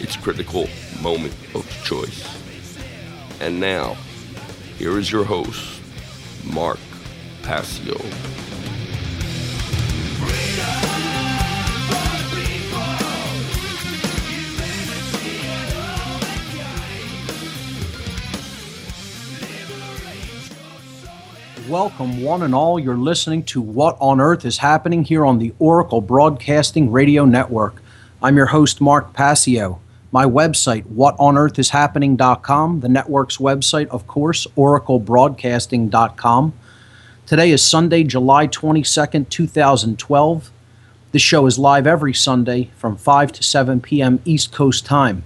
its critical moment of choice. And now, here is your host, Mark Passio. Welcome, one and all. You're listening to What on Earth is Happening here on the Oracle Broadcasting Radio Network. I'm your host, Mark Passio. My website, whatonearthishappening.com. The network's website, of course, oraclebroadcasting.com. Today is Sunday, July 22nd, 2012. This show is live every Sunday from 5 to 7 p.m. East Coast time.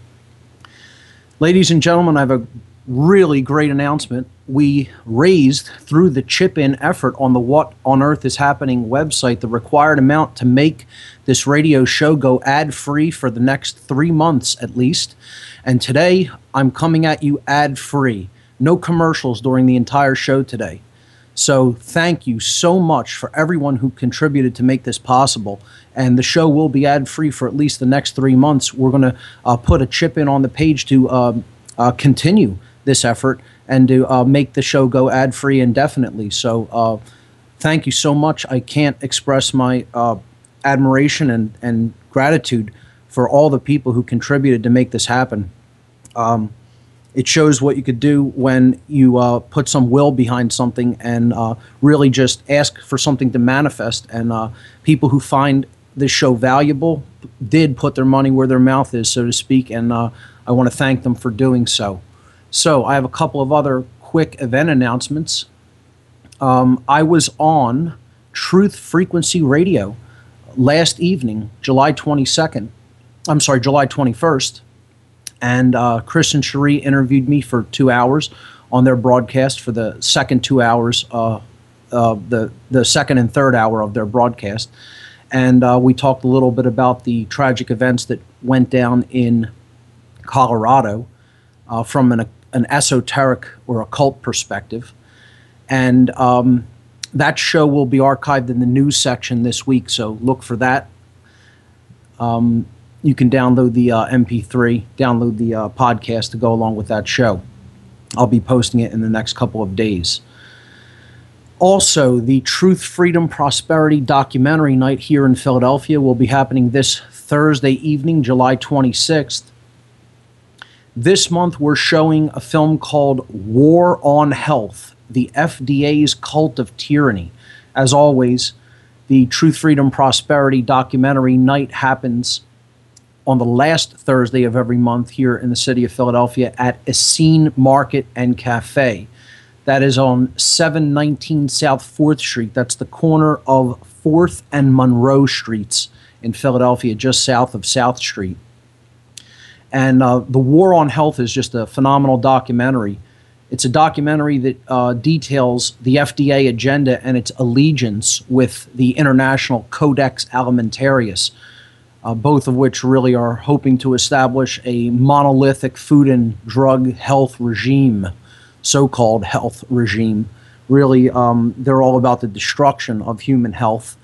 Ladies and gentlemen, I have a really great announcement. We raised through the chip in effort on the What on Earth is Happening website the required amount to make this radio show go ad free for the next three months at least. And today I'm coming at you ad free. No commercials during the entire show today. So thank you so much for everyone who contributed to make this possible. And the show will be ad free for at least the next three months. We're going to uh, put a chip in on the page to um, uh, continue this effort and to uh, make the show go ad free indefinitely. So uh, thank you so much. I can't express my uh, admiration and, and gratitude for all the people who contributed to make this happen. Um, it shows what you could do when you uh, put some will behind something and uh, really just ask for something to manifest. And uh, people who find this show valuable did put their money where their mouth is, so to speak. And uh, I want to thank them for doing so. So I have a couple of other quick event announcements. Um, I was on Truth Frequency Radio last evening, July 22nd. I'm sorry, July 21st. And uh, Chris and Cherie interviewed me for two hours on their broadcast for the second two hours, uh, uh, the, the second and third hour of their broadcast. And uh, we talked a little bit about the tragic events that went down in Colorado uh, from an, an esoteric or occult perspective. And um, that show will be archived in the news section this week, so look for that. Um, you can download the uh, MP3, download the uh, podcast to go along with that show. I'll be posting it in the next couple of days. Also, the Truth, Freedom, Prosperity documentary night here in Philadelphia will be happening this Thursday evening, July 26th. This month, we're showing a film called War on Health The FDA's Cult of Tyranny. As always, the Truth, Freedom, Prosperity documentary night happens on the last Thursday of every month here in the city of Philadelphia at Essene Market and Cafe. That is on 719 South 4th Street. That's the corner of 4th and Monroe Streets in Philadelphia, just south of South Street. And uh, The War on Health is just a phenomenal documentary. It's a documentary that uh, details the FDA agenda and its allegiance with the International Codex Alimentarius, uh, both of which really are hoping to establish a monolithic food and drug health regime, so called health regime. Really, um, they're all about the destruction of human health,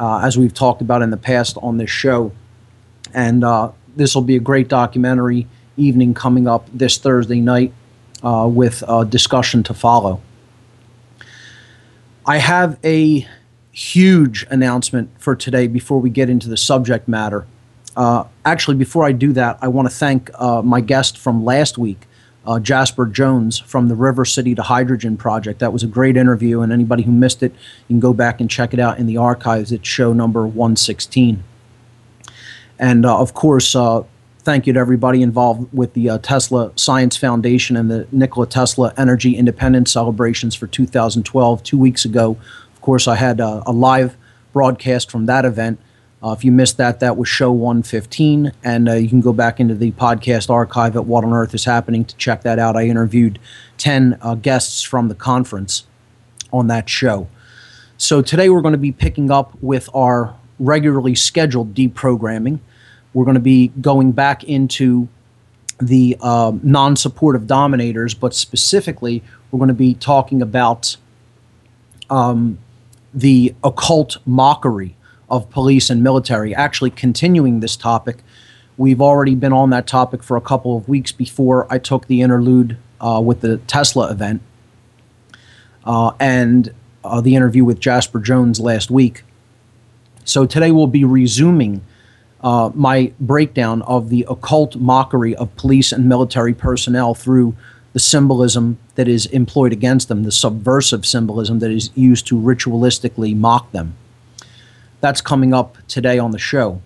uh, as we've talked about in the past on this show. And uh, this will be a great documentary evening coming up this Thursday night uh, with a discussion to follow. I have a huge announcement for today before we get into the subject matter. Uh, actually, before I do that, I want to thank uh, my guest from last week, uh, Jasper Jones from the River City to Hydrogen Project. That was a great interview, and anybody who missed it, you can go back and check it out in the archives. It's show number 116. And uh, of course, thank you to everybody involved with the uh, Tesla Science Foundation and the Nikola Tesla Energy Independence celebrations for 2012. Two weeks ago, of course, I had a live broadcast from that event. Uh, if you missed that, that was show 115, and uh, you can go back into the podcast archive at What on Earth is Happening to check that out. I interviewed 10 uh, guests from the conference on that show. So today we're going to be picking up with our regularly scheduled deprogramming. We're going to be going back into the um, non supportive dominators, but specifically, we're going to be talking about um, the occult mockery of police and military. Actually, continuing this topic, we've already been on that topic for a couple of weeks before I took the interlude uh, with the Tesla event uh, and uh, the interview with Jasper Jones last week. So today we'll be resuming uh, my breakdown of the occult mockery of police and military personnel through the symbolism that is employed against them, the subversive symbolism that is used to ritualistically mock them. That's coming up today on the show.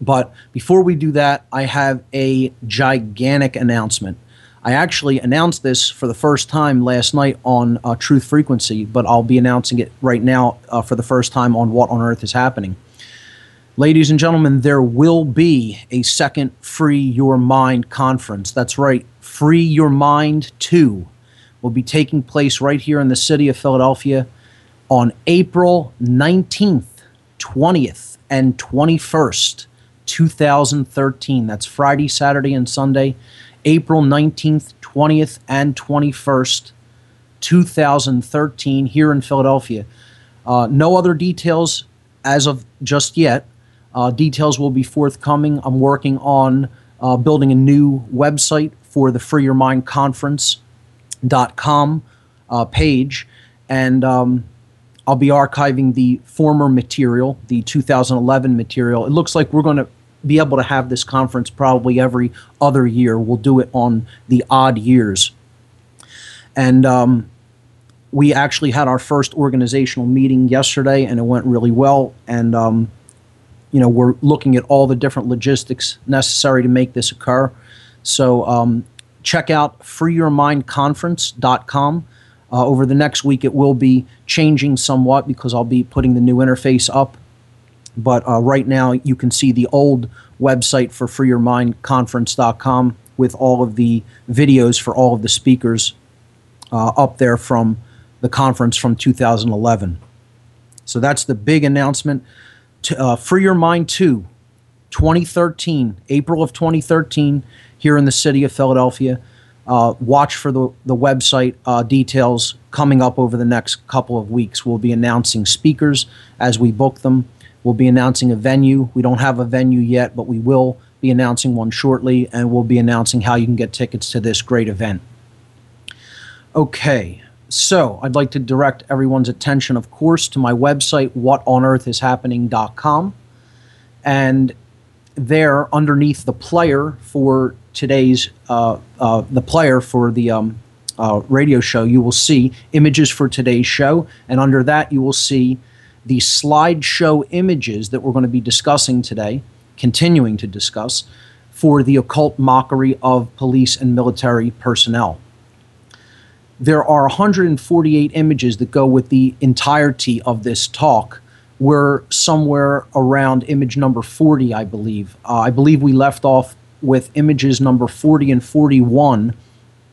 But before we do that, I have a gigantic announcement. I actually announced this for the first time last night on uh, Truth Frequency, but I'll be announcing it right now uh, for the first time on What on Earth is Happening. Ladies and gentlemen, there will be a second Free Your Mind conference. That's right, Free Your Mind 2 will be taking place right here in the city of Philadelphia on April 19th 20th and 21st, 2013. That's Friday, Saturday, and Sunday, April 19th, 20th, and 21st, 2013, here in Philadelphia. Uh, no other details as of just yet. Uh, details will be forthcoming. I'm working on uh, building a new website for the Free Your Mind Conference.com uh, page. And um, I'll be archiving the former material, the 2011 material. It looks like we're going to be able to have this conference probably every other year. We'll do it on the odd years. And um, we actually had our first organizational meeting yesterday, and it went really well. And, um, you know, we're looking at all the different logistics necessary to make this occur. So um, check out freeyourmindconference.com. Uh, over the next week, it will be changing somewhat because I'll be putting the new interface up. But uh, right now, you can see the old website for freeyourmindconference.com with all of the videos for all of the speakers uh, up there from the conference from 2011. So that's the big announcement. Uh, Free Your Mind 2, 2013, April of 2013, here in the city of Philadelphia. Uh, watch for the, the website uh, details coming up over the next couple of weeks. We'll be announcing speakers as we book them. We'll be announcing a venue. We don't have a venue yet, but we will be announcing one shortly, and we'll be announcing how you can get tickets to this great event. Okay, so I'd like to direct everyone's attention, of course, to my website, whatonearthishappening.com. And there, underneath the player for today's uh, uh, the player for the um, uh, radio show, you will see images for today's show, and under that you will see the slideshow images that we're going to be discussing today, continuing to discuss, for the occult mockery of police and military personnel. There are 148 images that go with the entirety of this talk. We're somewhere around image number 40, I believe. Uh, I believe we left off with images number 40 and 41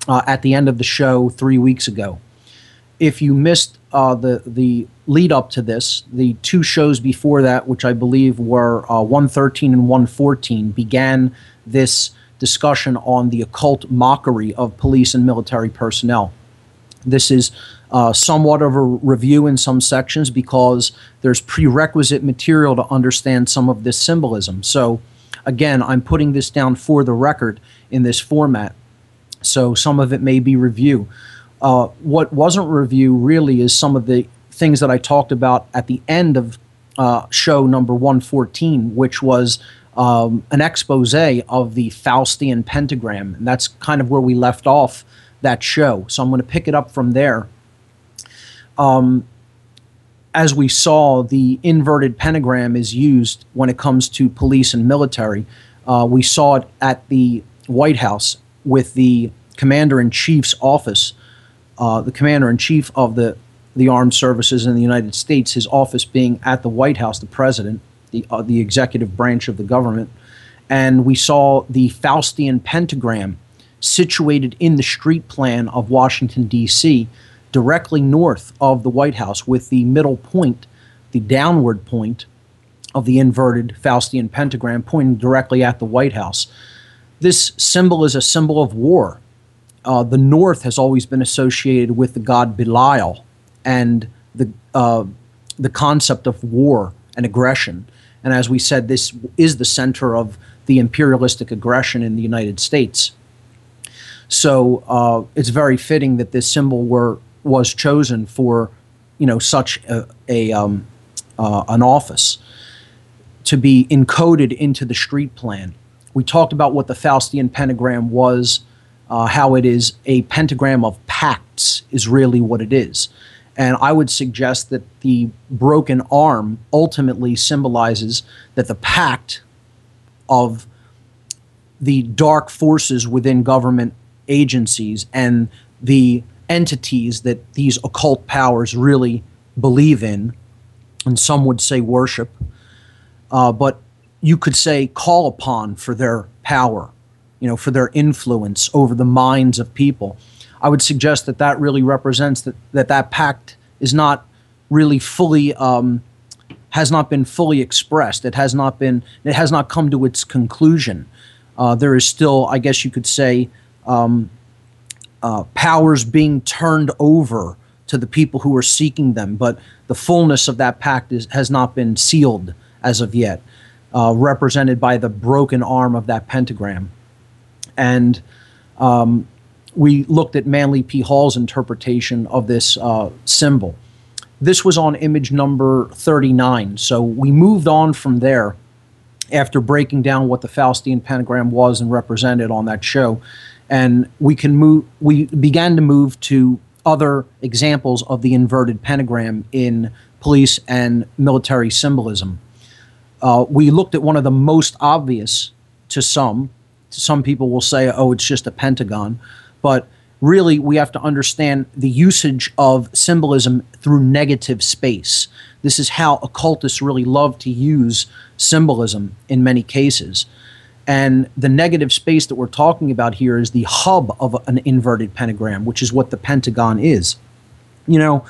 uh, at the end of the show three weeks ago. If you missed uh, the the lead up to this, the two shows before that, which I believe were uh, 113 and 114, began this discussion on the occult mockery of police and military personnel. This is uh, somewhat of a review in some sections because there's prerequisite material to understand some of this symbolism. So Again, I'm putting this down for the record in this format, so some of it may be review. Uh, what wasn't review really is some of the things that I talked about at the end of uh, show number 114, which was um, an expose of the Faustian pentagram. And that's kind of where we left off that show. So I'm going to pick it up from there. Um, as we saw, the inverted pentagram is used when it comes to police and military. Uh, we saw it at the White House with the commander in chief's office, uh, the commander in chief of the the armed services in the United States, his office being at the White House, the president, the uh, the executive branch of the government, and we saw the Faustian pentagram situated in the street plan of Washington D.C directly north of the White House, with the middle point, the downward point of the inverted Faustian pentagram pointing directly at the White House. This symbol is a symbol of war. Uh, the North has always been associated with the god Belial and the, uh, the concept of war and aggression. And as we said, this is the center of the imperialistic aggression in the United States. So uh, it's very fitting that this symbol were was chosen for, you know, such a, a um, uh, an office to be encoded into the street plan. We talked about what the Faustian pentagram was, uh, how it is a pentagram of pacts, is really what it is. And I would suggest that the broken arm ultimately symbolizes that the pact of the dark forces within government agencies and the entities that these occult powers really believe in, and some would say worship, uh, but you could say call upon for their power, you know, for their influence over the minds of people. I would suggest that that really represents that that, that pact is not really fully um, has not been fully expressed. It has not been. It has not come to its conclusion. Uh, there is still, I guess you could say, um, uh, powers being turned over to the people who are seeking them, but the fullness of that pact is, has not been sealed as of yet, uh, represented by the broken arm of that pentagram. And um, we looked at Manly P. Hall's interpretation of this uh, symbol. This was on image number 39. So we moved on from there after breaking down what the Faustian pentagram was and represented on that show and we can move. We began to move to other examples of the inverted pentagram in police and military symbolism. Uh, we looked at one of the most obvious to some. Some people will say, "Oh, it's just a pentagon," but really, we have to understand the usage of symbolism through negative space. This is how occultists really love to use symbolism in many cases. And the negative space that we're talking about here is the hub of an inverted pentagram, which is what the pentagon is. You know,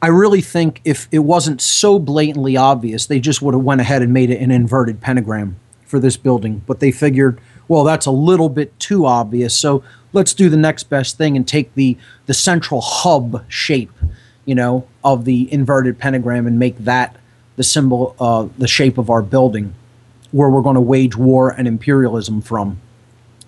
I really think if it wasn't so blatantly obvious, they just would have went ahead and made it an inverted pentagram for this building. But they figured, well, that's a little bit too obvious, so let's do the next best thing and take the the central hub shape, you know, of the inverted pentagram and make that the symbol, uh, the shape of our building where we're going to wage war and imperialism from.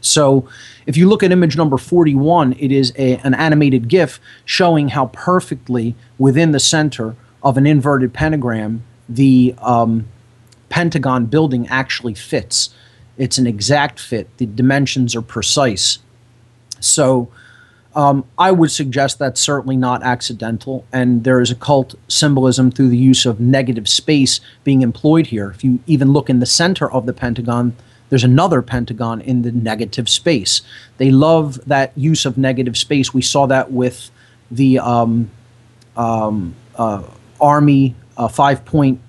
So, if you look at image number 41, it is a, an animated GIF showing how perfectly within the center of an inverted pentagram the um, Pentagon building actually fits. It's an exact fit, the dimensions are precise. So, um, I would suggest that's certainly not accidental, and there is occult symbolism through the use of negative space being employed here. If you even look in the center of the pentagon, there's another pentagon in the negative space. They love that use of negative space. We saw that with the um, um, uh, Army uh, five point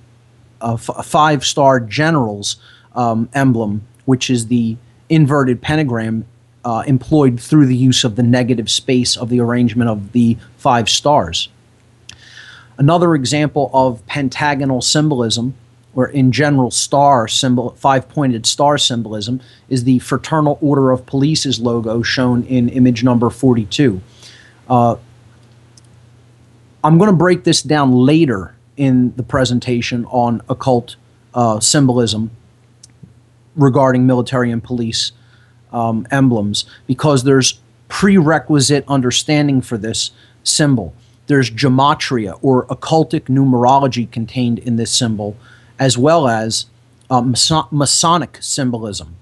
uh, f- five star generals um, emblem, which is the inverted pentagram uh, employed through the use of the negative space of the arrangement of the five stars. Another example of pentagonal symbolism, or in general star symbol, five-pointed star symbolism, is the Fraternal Order of Police's logo shown in image number 42. Uh, I'm going to break this down later in the presentation on occult uh, symbolism regarding military and police um, emblems because there's prerequisite understanding for this symbol. There's gematria or occultic numerology contained in this symbol, as well as uh, Masonic symbolism.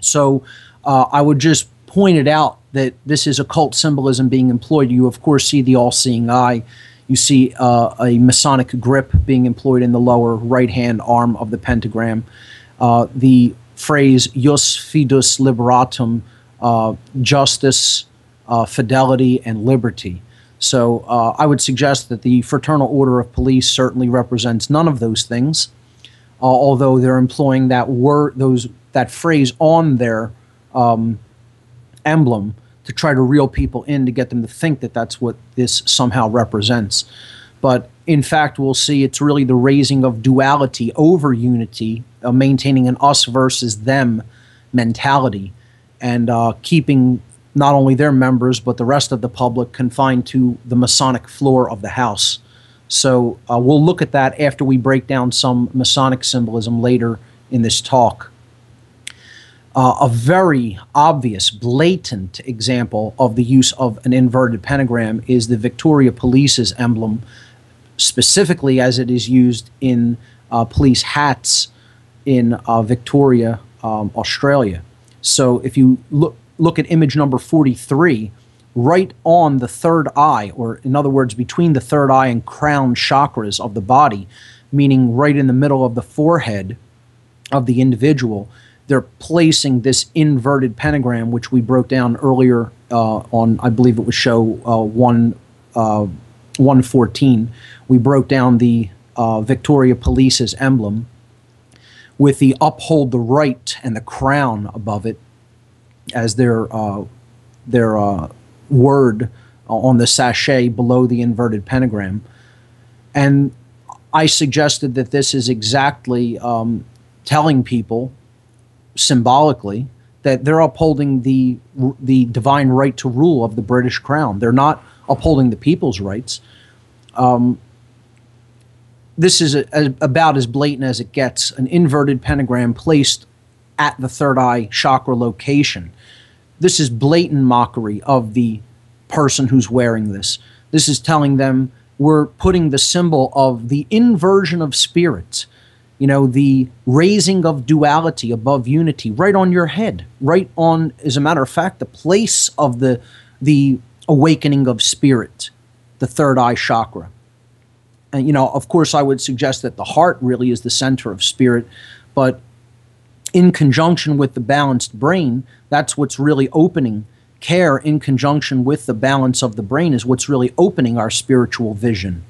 So uh, I would just point it out that this is occult symbolism being employed. You, of course, see the all seeing eye. You see uh, a Masonic grip being employed in the lower right hand arm of the pentagram. Uh, the phrase Jus Fidus Liberatum, uh, justice, uh, fidelity, and liberty. So uh, I would suggest that the Fraternal Order of Police certainly represents none of those things, uh, although they're employing that word, those that phrase on their um, emblem to try to reel people in to get them to think that that's what this somehow represents. But in fact, we'll see it's really the raising of duality over unity, uh, maintaining an us versus them mentality, and uh, keeping not only their members but the rest of the public confined to the Masonic floor of the house. So uh, we'll look at that after we break down some Masonic symbolism later in this talk. Uh, a very obvious, blatant example of the use of an inverted pentagram is the Victoria Police's emblem, specifically as it is used in uh, police hats in uh, Victoria, um, Australia. So if you look look at image number 43, right on the third eye, or in other words, between the third eye and crown chakras of the body, meaning right in the middle of the forehead of the individual, they're placing this inverted pentagram, which we broke down earlier uh, on, I believe it was show uh, one, uh, 114. We broke down the uh, Victoria Police's emblem with the uphold the right and the crown above it as their uh, their uh, word on the sachet below the inverted pentagram, and I suggested that this is exactly um, telling people symbolically that they're upholding the the divine right to rule of the British Crown. They're not upholding the people's rights. Um, this is a, a, about as blatant as it gets. An inverted pentagram placed at the third eye chakra location. This is blatant mockery of the person who's wearing this. This is telling them we're putting the symbol of the inversion of spirits, you know, the raising of duality above unity right on your head, right on, as a matter of fact, the place of the, the awakening of spirit, the third eye chakra. And, you know, of course, I would suggest that the heart really is the center of spirit, but in conjunction with the balanced brain, that's what's really opening. Care in conjunction with the balance of the brain is what's really opening our spiritual vision.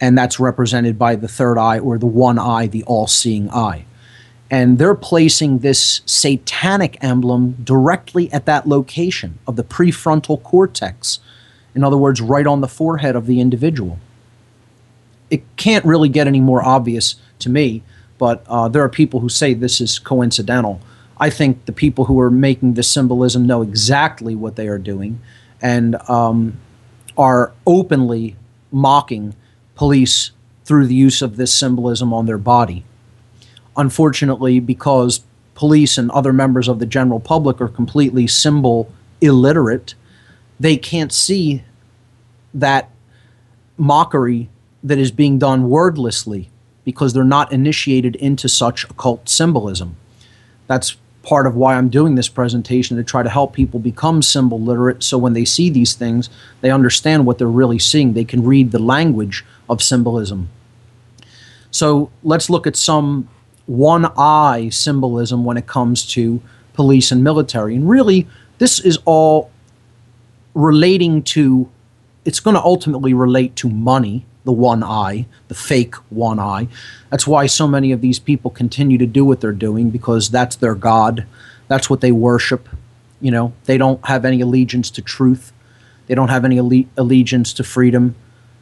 And that's represented by the third eye or the one eye, the all seeing eye. And they're placing this satanic emblem directly at that location of the prefrontal cortex. In other words, right on the forehead of the individual. It can't really get any more obvious to me but uh, there are people who say this is coincidental. I think the people who are making this symbolism know exactly what they are doing and um, are openly mocking police through the use of this symbolism on their body. Unfortunately, because police and other members of the general public are completely symbol illiterate, they can't see that mockery that is being done wordlessly because they're not initiated into such occult symbolism. That's part of why I'm doing this presentation to try to help people become symbol literate so when they see these things, they understand what they're really seeing. They can read the language of symbolism. So let's look at some one eye symbolism when it comes to police and military. And really, this is all relating to, it's going to ultimately relate to money the one eye, the fake one eye. That's why so many of these people continue to do what they're doing because that's their God. That's what they worship. You know, they don't have any allegiance to truth. They don't have any alle- allegiance to freedom.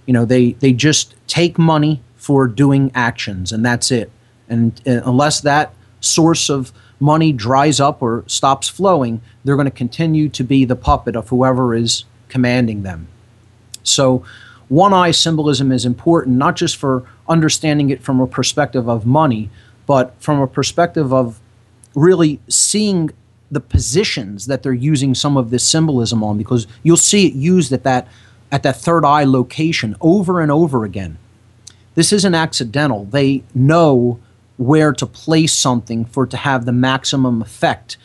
You know, they, they just take money for doing actions, and that's it. And unless that source of money dries up or stops flowing, they're going to continue to be the puppet of whoever is commanding them. So, one eye symbolism is important not just for understanding it from a perspective of money, but from a perspective of really seeing the positions that they're using some of this symbolism on because you'll see it used at that at that third eye location over and over again. This isn't accidental. They know where to place something for it to have the maximum effect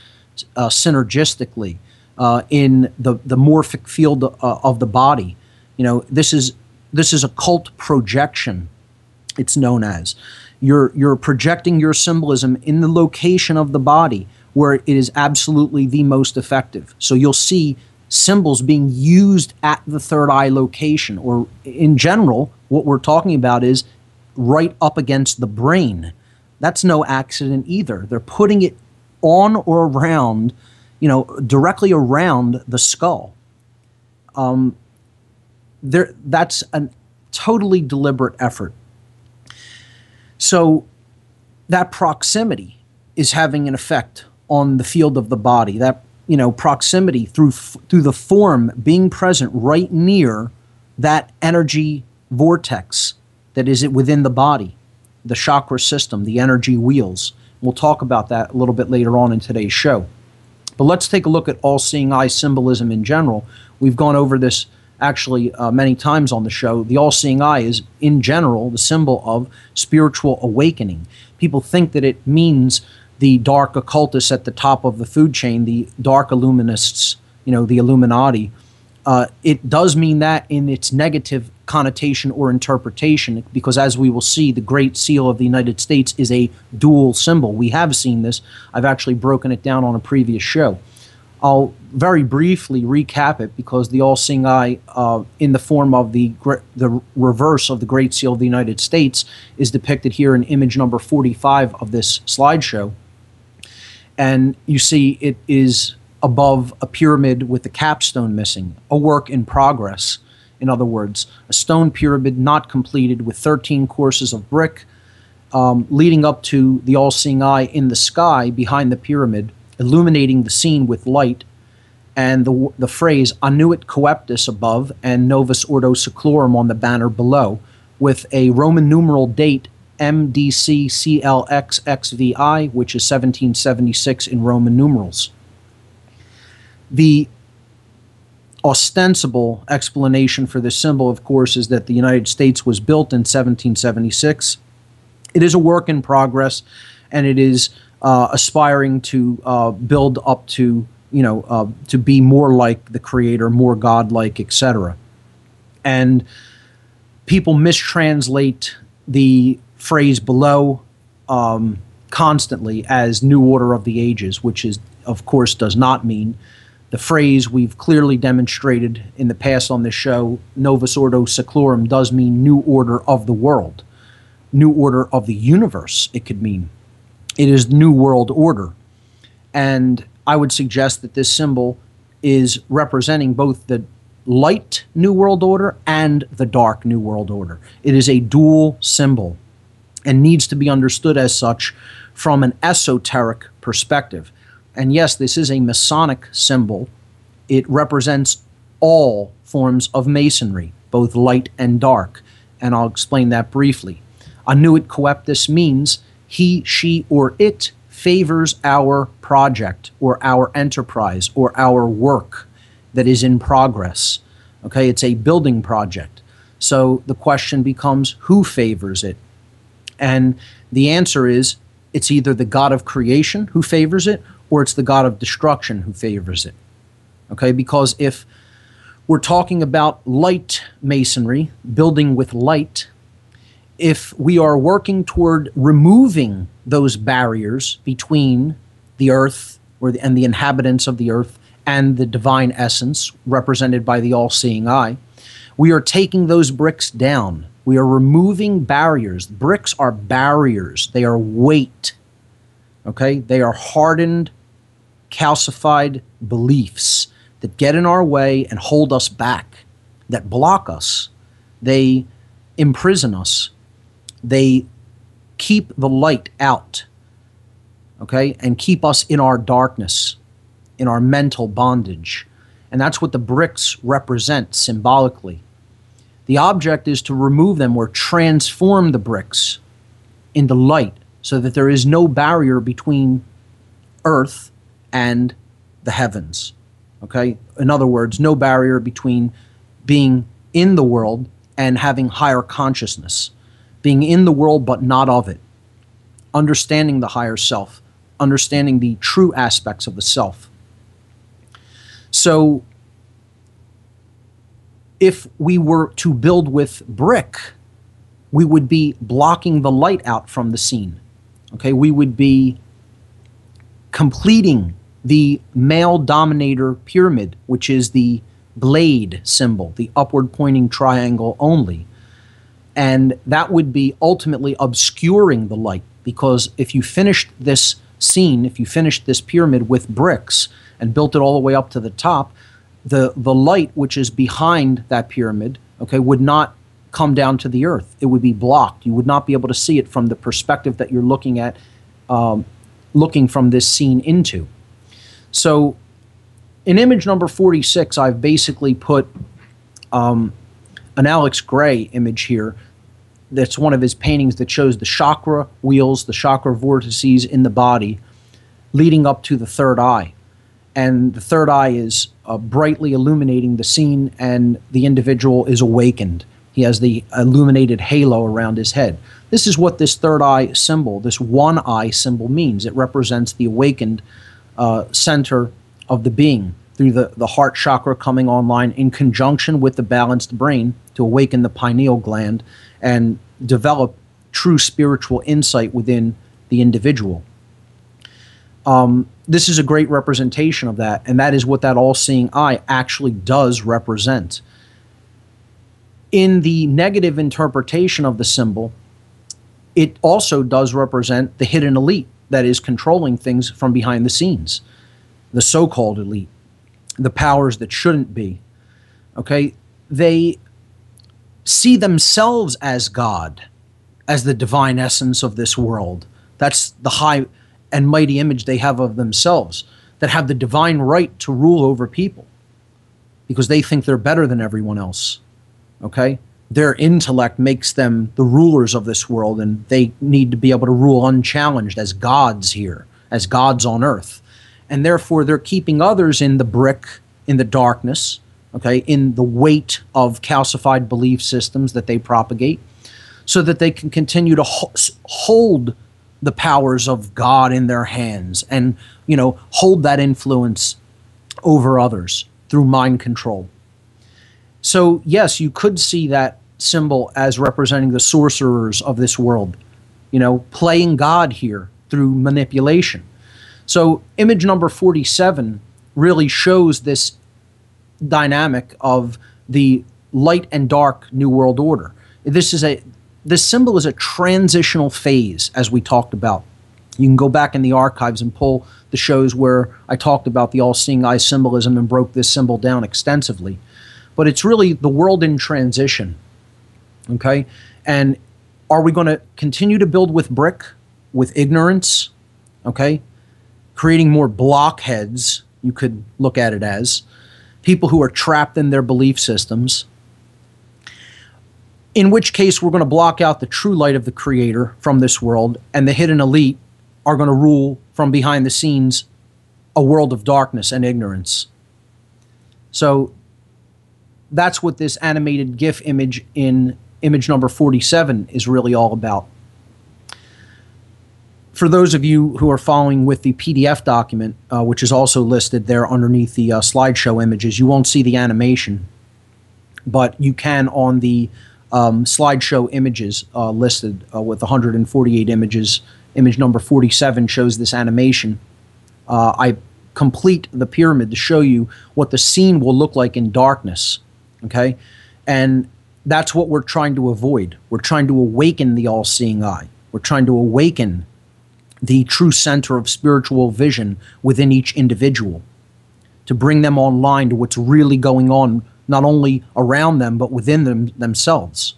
uh, synergistically uh, in the, the morphic field uh, of the body. You know, this is this is occult projection. It's known as you're you're projecting your symbolism in the location of the body where it is absolutely the most effective. So you'll see symbols being used at the third eye location, or in general, what we're talking about is right up against the brain. That's no accident either. They're putting it on or around, you know, directly around the skull. Um, there, that's a totally deliberate effort. So that proximity is having an effect on the field of the body. That you know proximity through through the form being present right near that energy vortex that is it within the body, the chakra system, the energy wheels. We'll talk about that a little bit later on in today's show. But let's take a look at all seeing eye symbolism in general. We've gone over this actually uh, many times on the show. The all seeing eye is, in general, the symbol of spiritual awakening. People think that it means the dark occultists at the top of the food chain, the dark illuminists, you know, the Illuminati. Uh, it does mean that in its negative connotation or interpretation, because as we will see, the Great Seal of the United States is a dual symbol. We have seen this. I've actually broken it down on a previous show. I'll very briefly recap it because the all seeing eye, uh, in the form of the, the reverse of the Great Seal of the United States, is depicted here in image number 45 of this slideshow and you see it is above a pyramid with the capstone missing, a work in progress. In other words, a stone pyramid not completed with 13 courses of brick, um, leading up to the all seeing eye in the sky behind the pyramid, illuminating the scene with light, and the, the phrase Annuit Coeptis above and Novus Ordo Seclorum on the banner below, with a Roman numeral date MDCCLXXVI, which is 1776 in Roman numerals. The ostensible explanation for this symbol, of course, is that the United States was built in 1776. It is a work in progress, and it is uh, aspiring to uh, build up to, you know, uh, to be more like the Creator, more godlike, etc. And people mistranslate the phrase below um, constantly as New Order of the Ages, which is, of course, does not mean the phrase we've clearly demonstrated in the past on this show, Novus Ordo Seclorum, does mean New Order of the World, New Order of the Universe, it could mean. It is New World Order. And I would suggest that this symbol is representing both the light New World Order and the dark New World Order. It is a dual symbol and needs to be understood as such from an esoteric perspective. And yes, this is a Masonic symbol. It represents all forms of masonry, both light and dark, and I'll explain that briefly. Annuit coeptis means he, she, or it favors our project or our enterprise or our work that is in progress. Okay, it's a building project. So the question becomes who favors it? And the answer is it's either the God of creation who favors it or it's the God of destruction who favors it. Okay, because if we're talking about light masonry, building with light, if we are working toward removing those barriers between the earth or the, and the inhabitants of the earth and the divine essence represented by the all seeing eye, we are taking those bricks down we are removing barriers. Bricks are barriers, they are weight. Okay? They are hardened, calcified beliefs that get in our way and hold us back, that block us. They imprison us. They keep the light out. Okay? And keep us in our darkness, in our mental bondage. And that's what the bricks represent symbolically. The object is to remove them or transform the bricks into light so that there is no barrier between earth and the heavens. Okay? In other words, no barrier between being in the world and having higher consciousness, being in the world but not of it, understanding the higher self, understanding the true aspects of the self. So, if we were to build with brick, we would be blocking the light out from the scene. Okay, we would be completing the male dominator pyramid, which is the blade symbol, the upward pointing triangle only. And that would be ultimately obscuring the light because if you finished this scene, if you finished this pyramid with bricks and built it all the way up to the top, the, the light which is behind that pyramid, okay, would not come down to the earth. It would be blocked. You would not be able to see it from the perspective that you're looking at, um, looking from this scene into. So in image number 46, I've basically put um, an Alex Grey image here. That's one of his paintings that shows the chakra wheels, the chakra vortices in the body, leading up to the third eye. And the third eye is uh, brightly illuminating the scene, and the individual is awakened. He has the illuminated halo around his head. This is what this third eye symbol, this one eye symbol, means. It represents the awakened uh, center of the being through the, the heart chakra coming online in conjunction with the balanced brain to awaken the pineal gland and develop true spiritual insight within the individual. Um, this is a great representation of that, and that is what that all seeing eye actually does represent. In the negative interpretation of the symbol, it also does represent the hidden elite that is controlling things from behind the scenes, the so called elite, the powers that shouldn't be. Okay? They see themselves as God, as the divine essence of this world. That's the high and mighty image they have of themselves, that have the divine right to rule over people because they think they're better than everyone else. Okay? Their intellect makes them the rulers of this world and they need to be able to rule unchallenged as gods here, as gods on earth. And therefore, they're keeping others in the brick, in the darkness, okay, in the weight of calcified belief systems that they propagate, so that they can continue to ho- hold the powers of God in their hands and, you know, hold that influence over others through mind control. So, yes, you could see that symbol as representing the sorcerers of this world, you know, playing God here through manipulation. So, image number 47 really shows this dynamic of the light and dark New World Order. This is a this symbol is a transitional phase, as we talked about. You can go back in the archives and pull the shows where I talked about the all seeing eye symbolism and broke this symbol down extensively but it's really the world in transition. Okay? And are we going to continue to build with brick, with ignorance? Okay? Creating more blockheads, you could look at it as people who are trapped in their belief systems. In which case, we're going to block out the true light of the Creator from this world, and the hidden elite are going to rule from behind the scenes a world of darkness and ignorance. So that's what this animated GIF image in image number 47 is really all about. For those of you who are following with the PDF document, uh, which is also listed there underneath the uh, slideshow images, you won't see the animation, but you can on the um, slideshow images uh, listed uh, with 148 images. Image number 47 shows this animation. Uh, I complete the pyramid to show you what the scene will look like in darkness Okay? And that's what we're trying to avoid. We're trying to awaken the all seeing eye. We're trying to awaken the true center of spiritual vision within each individual to bring them online to what's really going on, not only around them, but within them themselves.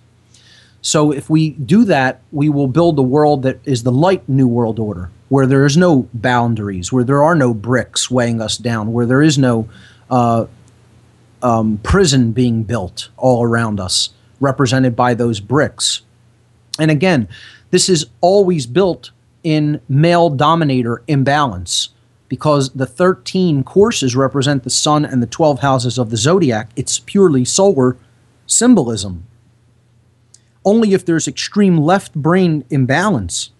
So, if we do that, we will build a world that is the light new world order, where there is no boundaries, where there are no bricks weighing us down, where there is no uh, um, prison being built all around us, represented by those bricks. And again, this is always built in male dominator imbalance because the 13 courses represent the sun and the 12 houses of the zodiac. It's purely solar symbolism. Only if there's extreme left brain imbalance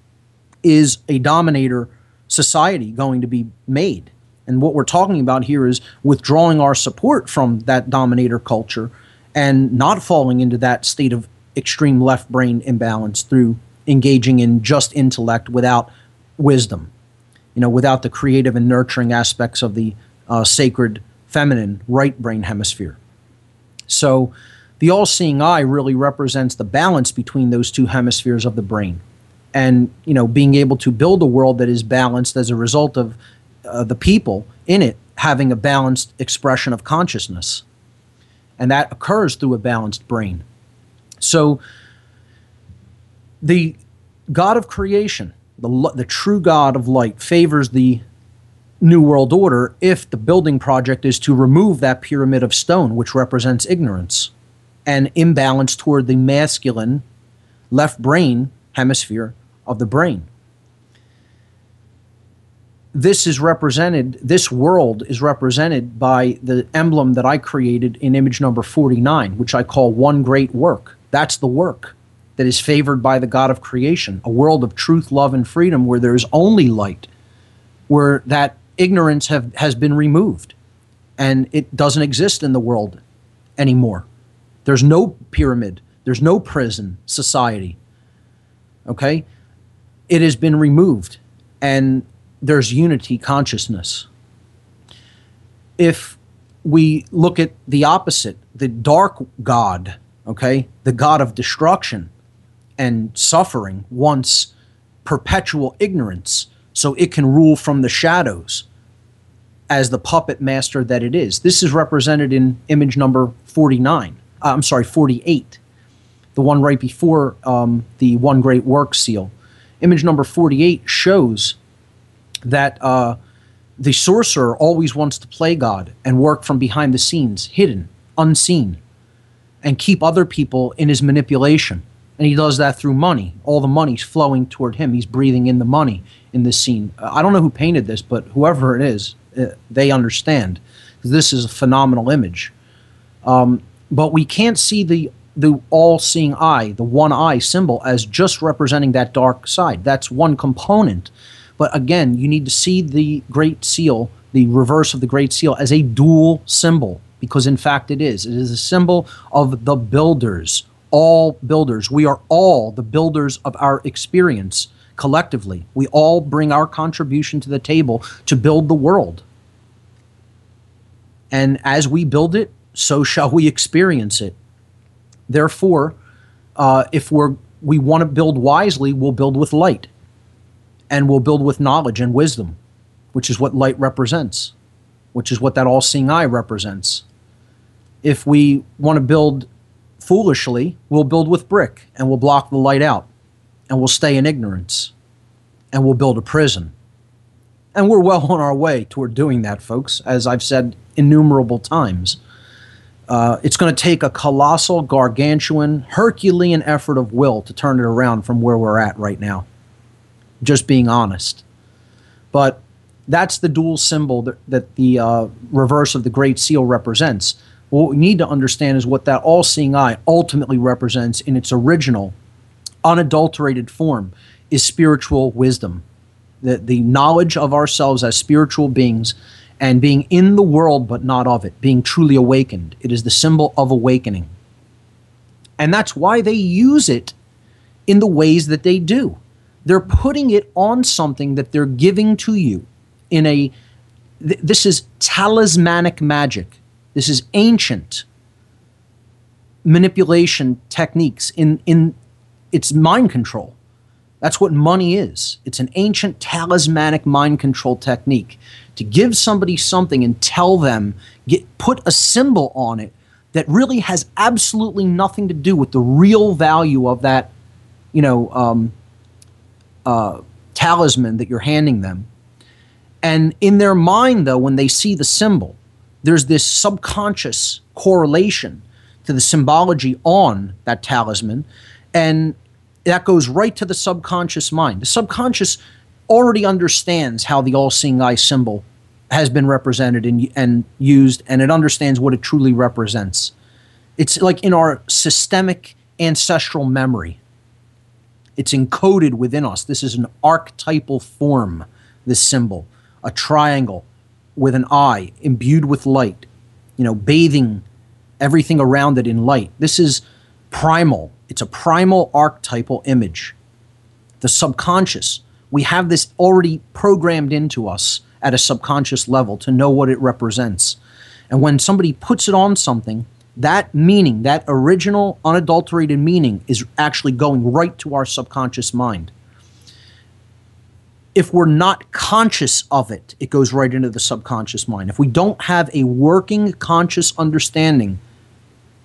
is a dominator society going to be made. And what we're talking about here is withdrawing our support from that dominator culture and not falling into that state of extreme left brain imbalance through engaging in just intellect without wisdom, you know, without the creative and nurturing aspects of the uh, sacred feminine right brain hemisphere. So the all seeing eye really represents the balance between those two hemispheres of the brain. And, you know, being able to build a world that is balanced as a result of uh, the people in it having a balanced expression of consciousness. And that occurs through a balanced brain. So the God of creation, the, the true God of light, favors the New World Order if the building project is to remove that pyramid of stone, which represents ignorance, and imbalance toward the masculine left brain hemisphere of the brain. This is represented, this world is represented by the emblem that I created in image number 49, which I call one great work. That's the work that is favored by the God of creation, a world of truth, love, and freedom where there is only light, where that ignorance have, has been removed and it doesn't exist in the world anymore. There's no pyramid, there's no prison society. Okay? It has been removed and there's unity consciousness. If we look at the opposite, the dark God, okay, the God of destruction and suffering wants perpetual ignorance so it can rule from the shadows as the puppet master that it is. This is represented in image number 49. Uh, I'm sorry, 48, the one right before um, the One Great Work seal. Image number 48 shows that uh, the sorcerer always wants to play God and work from behind the scenes, hidden, unseen, and keep other people in his manipulation. And he does that through money. All the money's flowing toward him. He's breathing in the money in this scene. I don't know who painted this, but whoever it is, uh, they understand. This is a phenomenal image. Um, but we can't see the the all-seeing eye, the one eye symbol, as just representing that dark side. That's one component. But again, you need to see the Great Seal, the reverse of the Great Seal, as a dual symbol, because in fact it is. It is a symbol of the builders, all builders. We are all the builders of our experience collectively. We all bring our contribution to the table to build the world. And as we build it, so shall we experience it. Therefore, uh, if we're we want to build wisely, we'll build with light, and we'll build with knowledge and wisdom, which is what light represents, which is what that all-seeing eye represents. If we want to build foolishly, we'll build with brick, and we'll block the light out, and we'll stay in ignorance, and we'll build a prison. And we're well on our way toward doing that, folks, as I've said innumerable times. Uh, it's going to take a colossal, gargantuan, Herculean effort of will to turn it around from where we're at right now. Just being honest. But that's the dual symbol that, that the uh, reverse of the Great Seal represents. What we need to understand is what that all seeing eye ultimately represents in its original, unadulterated form is spiritual wisdom. The, the knowledge of ourselves as spiritual beings and being in the world but not of it, being truly awakened. It is the symbol of awakening. And that's why they use it in the ways that they do. They're putting it on something that they're giving to you in a th- this is talismanic magic. This is ancient manipulation techniques in in its mind control. That's what money is. It's an ancient talismanic mind control technique to give somebody something and tell them, get put a symbol on it that really has absolutely nothing to do with the real value of that, you know, um, uh, talisman that you're handing them. And in their mind, though, when they see the symbol, there's this subconscious correlation to the symbology on that talisman. And that goes right to the subconscious mind. The subconscious already understands how the all seeing eye symbol has been represented and, and used, and it understands what it truly represents. It's like in our systemic ancestral memory. It's encoded within us. This is an archetypal form, this symbol, a triangle with an eye imbued with light, you know, bathing everything around it in light. This is primal. It's a primal archetypal image. The subconscious, we have this already programmed into us at a subconscious level to know what it represents. And when somebody puts it on something, that meaning, that original unadulterated meaning, is actually going right to our subconscious mind. If we're not conscious of it, it goes right into the subconscious mind. If we don't have a working conscious understanding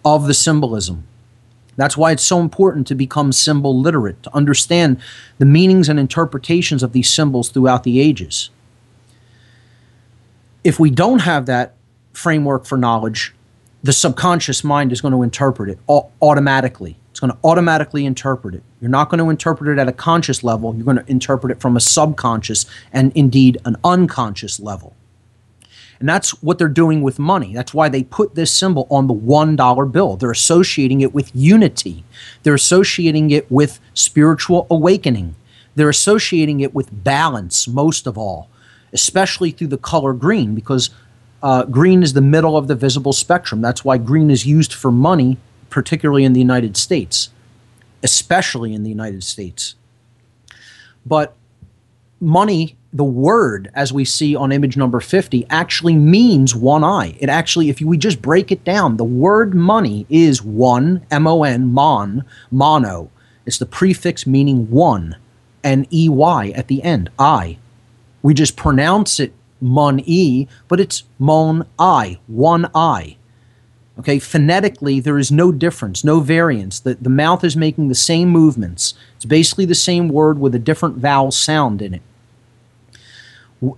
of the symbolism, that's why it's so important to become symbol literate, to understand the meanings and interpretations of these symbols throughout the ages. If we don't have that framework for knowledge, the subconscious mind is going to interpret it automatically. It's going to automatically interpret it. You're not going to interpret it at a conscious level, you're going to interpret it from a subconscious and indeed an unconscious level. And that's what they're doing with money. That's why they put this symbol on the $1 bill. They're associating it with unity, they're associating it with spiritual awakening, they're associating it with balance, most of all, especially through the color green, because uh, green is the middle of the visible spectrum. That's why green is used for money, particularly in the United States, especially in the United States. But money, the word, as we see on image number 50, actually means one eye. It actually, if we just break it down, the word money is one, M O N, mon, mono. It's the prefix meaning one, and E Y at the end, I. We just pronounce it mon e, but it's mon i, one i. Okay, phonetically, there is no difference, no variance. The, the mouth is making the same movements. It's basically the same word with a different vowel sound in it.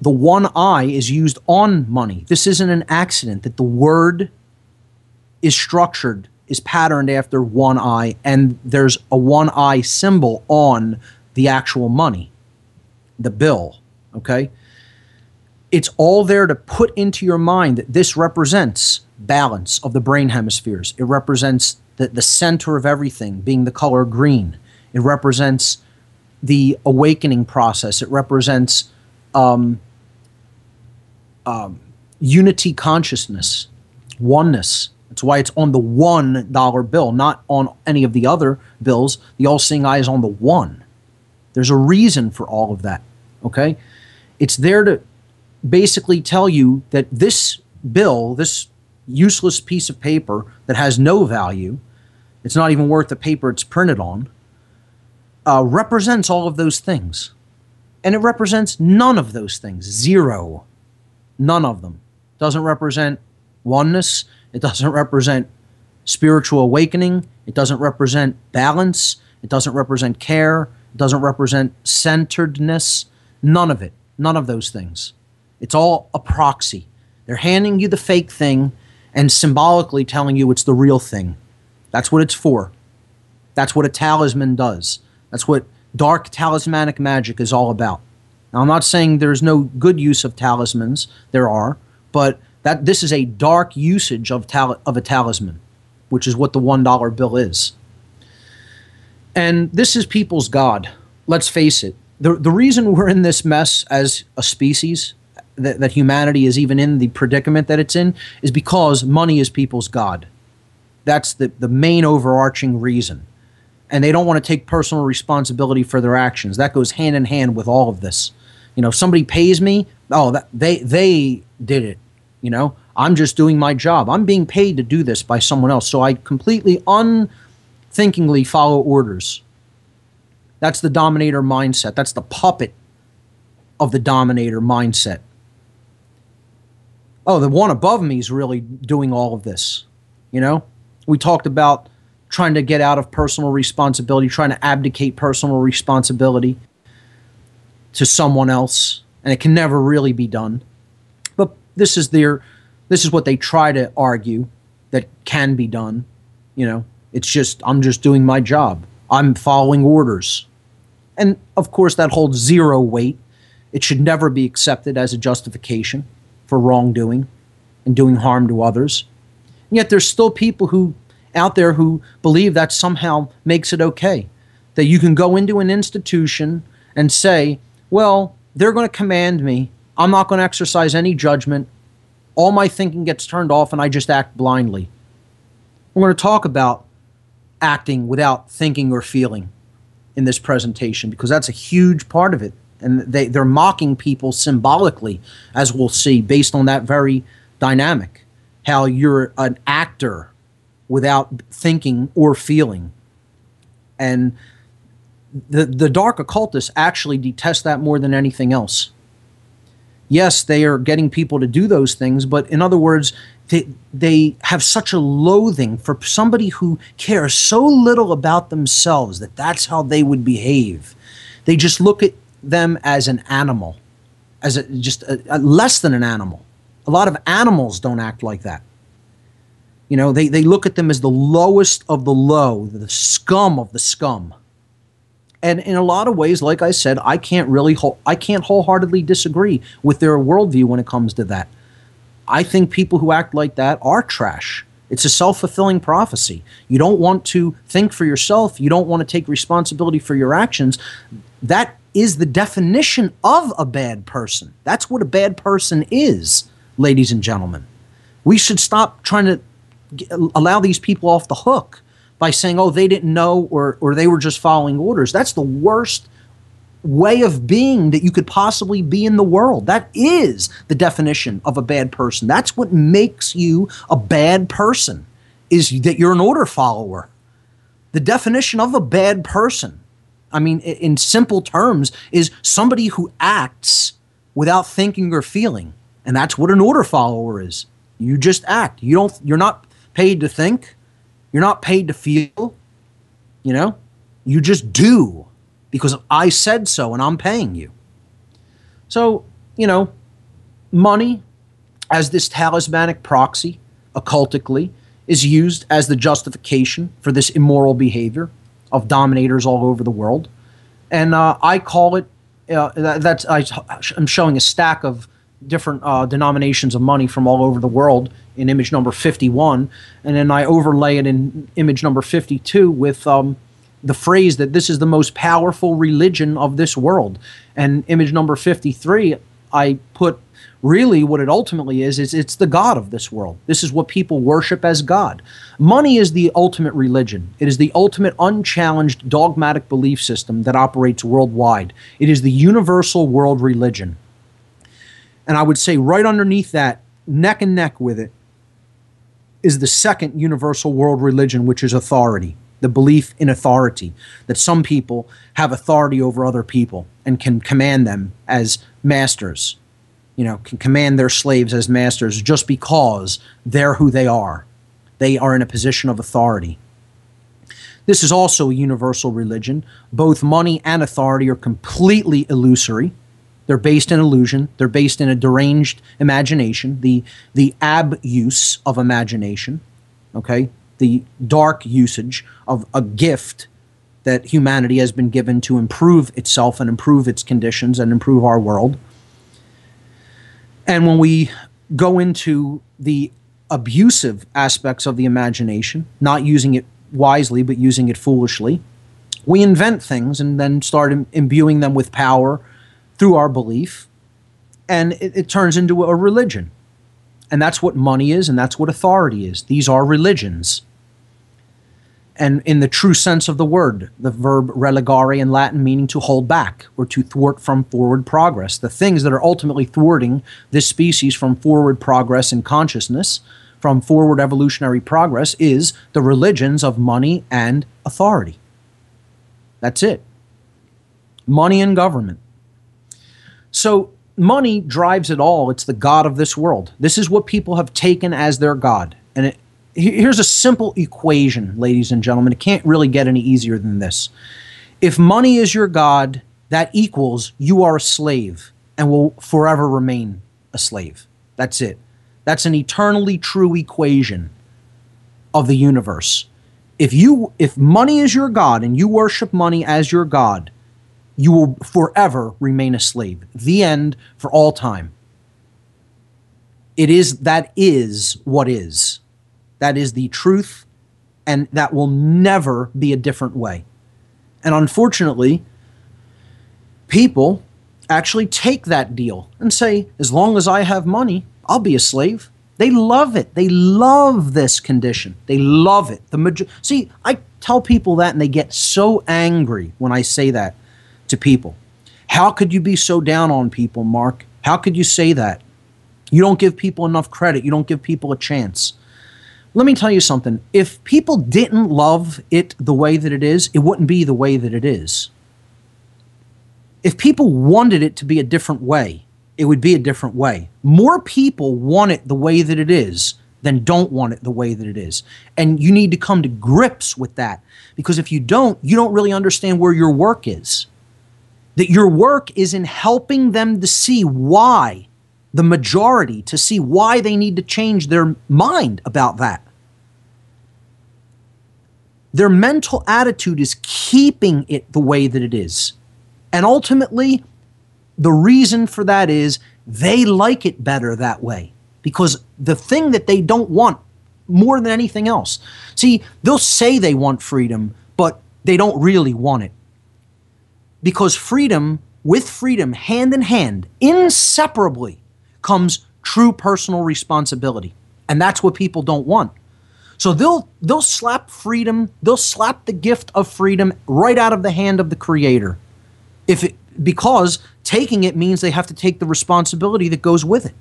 The one I is used on money. This isn't an accident that the word is structured, is patterned after one I, and there's a one I symbol on the actual money, the bill. Okay? It's all there to put into your mind that this represents balance of the brain hemispheres. It represents the, the center of everything being the color green. It represents the awakening process. It represents um, um, unity consciousness, oneness. That's why it's on the one dollar bill, not on any of the other bills. The all seeing eye is on the one. There's a reason for all of that. Okay? It's there to basically tell you that this bill, this useless piece of paper that has no value, it's not even worth the paper it's printed on, uh, represents all of those things. And it represents none of those things. Zero. None of them. Doesn't represent oneness. It doesn't represent spiritual awakening. It doesn't represent balance. It doesn't represent care. It doesn't represent centeredness. None of it. None of those things. It's all a proxy. They're handing you the fake thing and symbolically telling you it's the real thing. That's what it's for. That's what a talisman does. That's what dark talismanic magic is all about. Now, I'm not saying there's no good use of talismans. There are, but that this is a dark usage of tal- of a talisman, which is what the one dollar bill is. And this is people's god. Let's face it. The, the reason we're in this mess as a species that, that humanity is even in the predicament that it's in is because money is people's god. That's the, the main overarching reason. And they don't want to take personal responsibility for their actions. That goes hand in hand with all of this. You know, somebody pays me, oh, that, they they did it. You know, I'm just doing my job. I'm being paid to do this by someone else. So I completely unthinkingly follow orders. That's the dominator mindset. That's the puppet of the dominator mindset oh, the one above me is really doing all of this. You know, we talked about trying to get out of personal responsibility, trying to abdicate personal responsibility to someone else, and it can never really be done. But this is their, this is what they try to argue that can be done. You know, it's just I'm just doing my job. I'm following orders. And of course, that holds zero weight. It should never be accepted as a justification for wrongdoing and doing harm to others. And yet there's still people who out there who believe that somehow makes it okay. That you can go into an institution and say, well, they're going to command me. I'm not going to exercise any judgment. All my thinking gets turned off and I just act blindly. We're going to talk about acting without thinking or feeling in this presentation because that's a huge part of it. And they, they're mocking people symbolically, as we'll see, based on that very dynamic. How you're an actor without thinking or feeling. And the, the dark occultists actually detest that more than anything else. Yes, they are getting people to do those things, but in other words, they, they have such a loathing for somebody who cares so little about themselves that that's how they would behave. They just look at them as an animal, as a, just a, a less than an animal. A lot of animals don't act like that. You know, they, they look at them as the lowest of the low, the scum of the scum. And in a lot of ways, like I said, I can't really, I can't wholeheartedly disagree with their worldview when it comes to that. I think people who act like that are trash. It's a self fulfilling prophecy. You don't want to think for yourself. You don't want to take responsibility for your actions. That is the definition of a bad person. That's what a bad person is, ladies and gentlemen. We should stop trying to allow these people off the hook by saying, oh, they didn't know or, or they were just following orders. That's the worst way of being that you could possibly be in the world. That is the definition of a bad person. That's what makes you a bad person is that you're an order follower. The definition of a bad person, I mean in simple terms, is somebody who acts without thinking or feeling. And that's what an order follower is. You just act. You don't you're not paid to think. You're not paid to feel. You know? You just do because I said so and I'm paying you. So, you know, money as this talismanic proxy, occultically, is used as the justification for this immoral behavior of dominators all over the world. And uh, I call it, uh, that, that's, I, I'm showing a stack of different uh, denominations of money from all over the world in image number 51. And then I overlay it in image number 52 with um, the phrase that this is the most powerful religion of this world. And image number 53, I put really what it ultimately is is it's the god of this world. This is what people worship as god. Money is the ultimate religion. It is the ultimate unchallenged dogmatic belief system that operates worldwide. It is the universal world religion. And i would say right underneath that neck and neck with it is the second universal world religion which is authority the belief in authority, that some people have authority over other people and can command them as masters, you know, can command their slaves as masters just because they're who they are. They are in a position of authority. This is also a universal religion. Both money and authority are completely illusory. They're based in illusion. They're based in a deranged imagination, the the abuse of imagination. Okay, the dark usage of a gift that humanity has been given to improve itself and improve its conditions and improve our world. And when we go into the abusive aspects of the imagination, not using it wisely but using it foolishly, we invent things and then start Im- imbuing them with power through our belief, and it, it turns into a religion. And that's what money is, and that's what authority is. These are religions. And in the true sense of the word, the verb relegare in Latin meaning to hold back or to thwart from forward progress. The things that are ultimately thwarting this species from forward progress in consciousness, from forward evolutionary progress, is the religions of money and authority. That's it. Money and government. So money drives it all. It's the God of this world. This is what people have taken as their God. And it, here's a simple equation, ladies and gentlemen. It can't really get any easier than this. If money is your God, that equals you are a slave and will forever remain a slave. That's it. That's an eternally true equation of the universe. If you if money is your god and you worship money as your god, you will forever remain a slave. The end for all time. It is that is what is. That is the truth And that will never be a different way. And unfortunately, people actually take that deal and say, as long as I have money, I'll be a slave. They love it. They love this condition. They love it. The major- See, I tell people that and they get so angry when I say that to people. How could you be so down on people, Mark? How could you say that? You don't give people enough credit. You don't give people a chance. Let me tell you something. If people didn't love it the way that it is, it wouldn't be the way that it is. If people wanted it to be a different way, it would be a different way. More people want it the way that it is than don't want it the way that it is. And you need to come to grips with that because if you don't, you don't really understand where your work is. That your work is in helping them to see why, the majority, to see why they need to change their mind about that. Their mental attitude is keeping it the way that it is. And ultimately, the reason for that is they like it better that way because the thing that they don't want more than anything else. See, they'll say they want freedom, but they don't really want it. Because freedom, with freedom, hand in hand, inseparably, comes true personal responsibility. And that's what people don't want. So they'll they'll slap freedom, they'll slap the gift of freedom right out of the hand of the creator. If it because taking it means they have to take the responsibility that goes with it.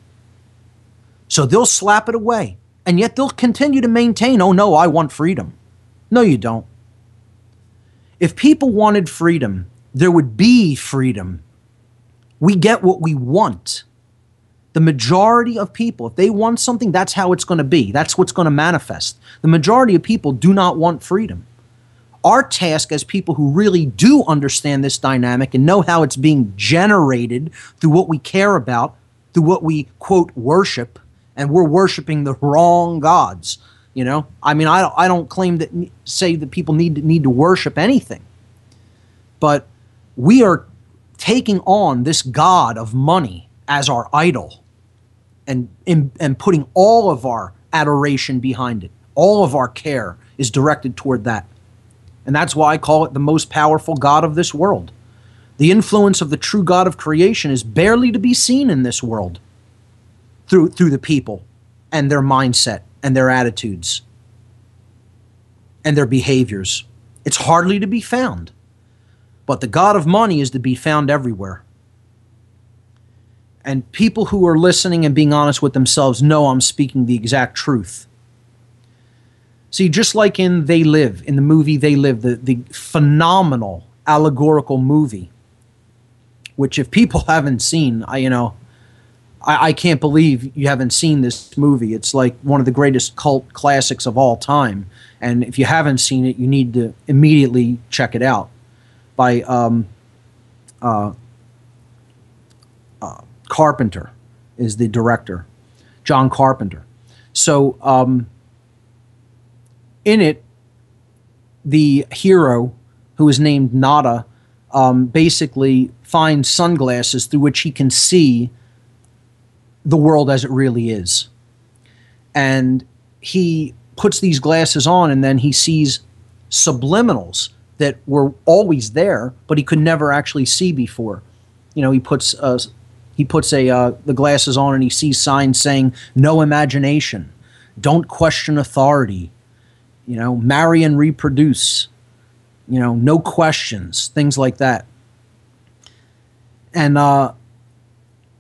So they'll slap it away. And yet they'll continue to maintain, oh no, I want freedom. No, you don't. If people wanted freedom, there would be freedom. We get what we want. The majority of people, if they want something, that's how it's going to be. That's what's going to manifest. The majority of people do not want freedom our task as people who really do understand this dynamic and know how it's being generated through what we care about, through what we quote worship, and we're worshiping the wrong gods. You know, I mean, I don't, I don't claim that say that people need to, need to worship anything, but we are taking on this god of money as our idol, and and, and putting all of our adoration behind it. All of our care is directed toward that. And that's why I call it the most powerful God of this world. The influence of the true God of creation is barely to be seen in this world through, through the people and their mindset and their attitudes and their behaviors. It's hardly to be found. But the God of money is to be found everywhere. And people who are listening and being honest with themselves know I'm speaking the exact truth. See, just like in They Live, in the movie They Live, the, the phenomenal allegorical movie, which if people haven't seen, I you know, I, I can't believe you haven't seen this movie. It's like one of the greatest cult classics of all time. And if you haven't seen it, you need to immediately check it out. By um, uh, uh, Carpenter is the director, John Carpenter. So um, in it, the hero, who is named Nada, um, basically finds sunglasses through which he can see the world as it really is. And he puts these glasses on and then he sees subliminals that were always there, but he could never actually see before. You know, he puts uh, he puts a uh, the glasses on and he sees signs saying "No imagination," "Don't question authority," you know, marry and reproduce, you know, no questions, things like that. And uh,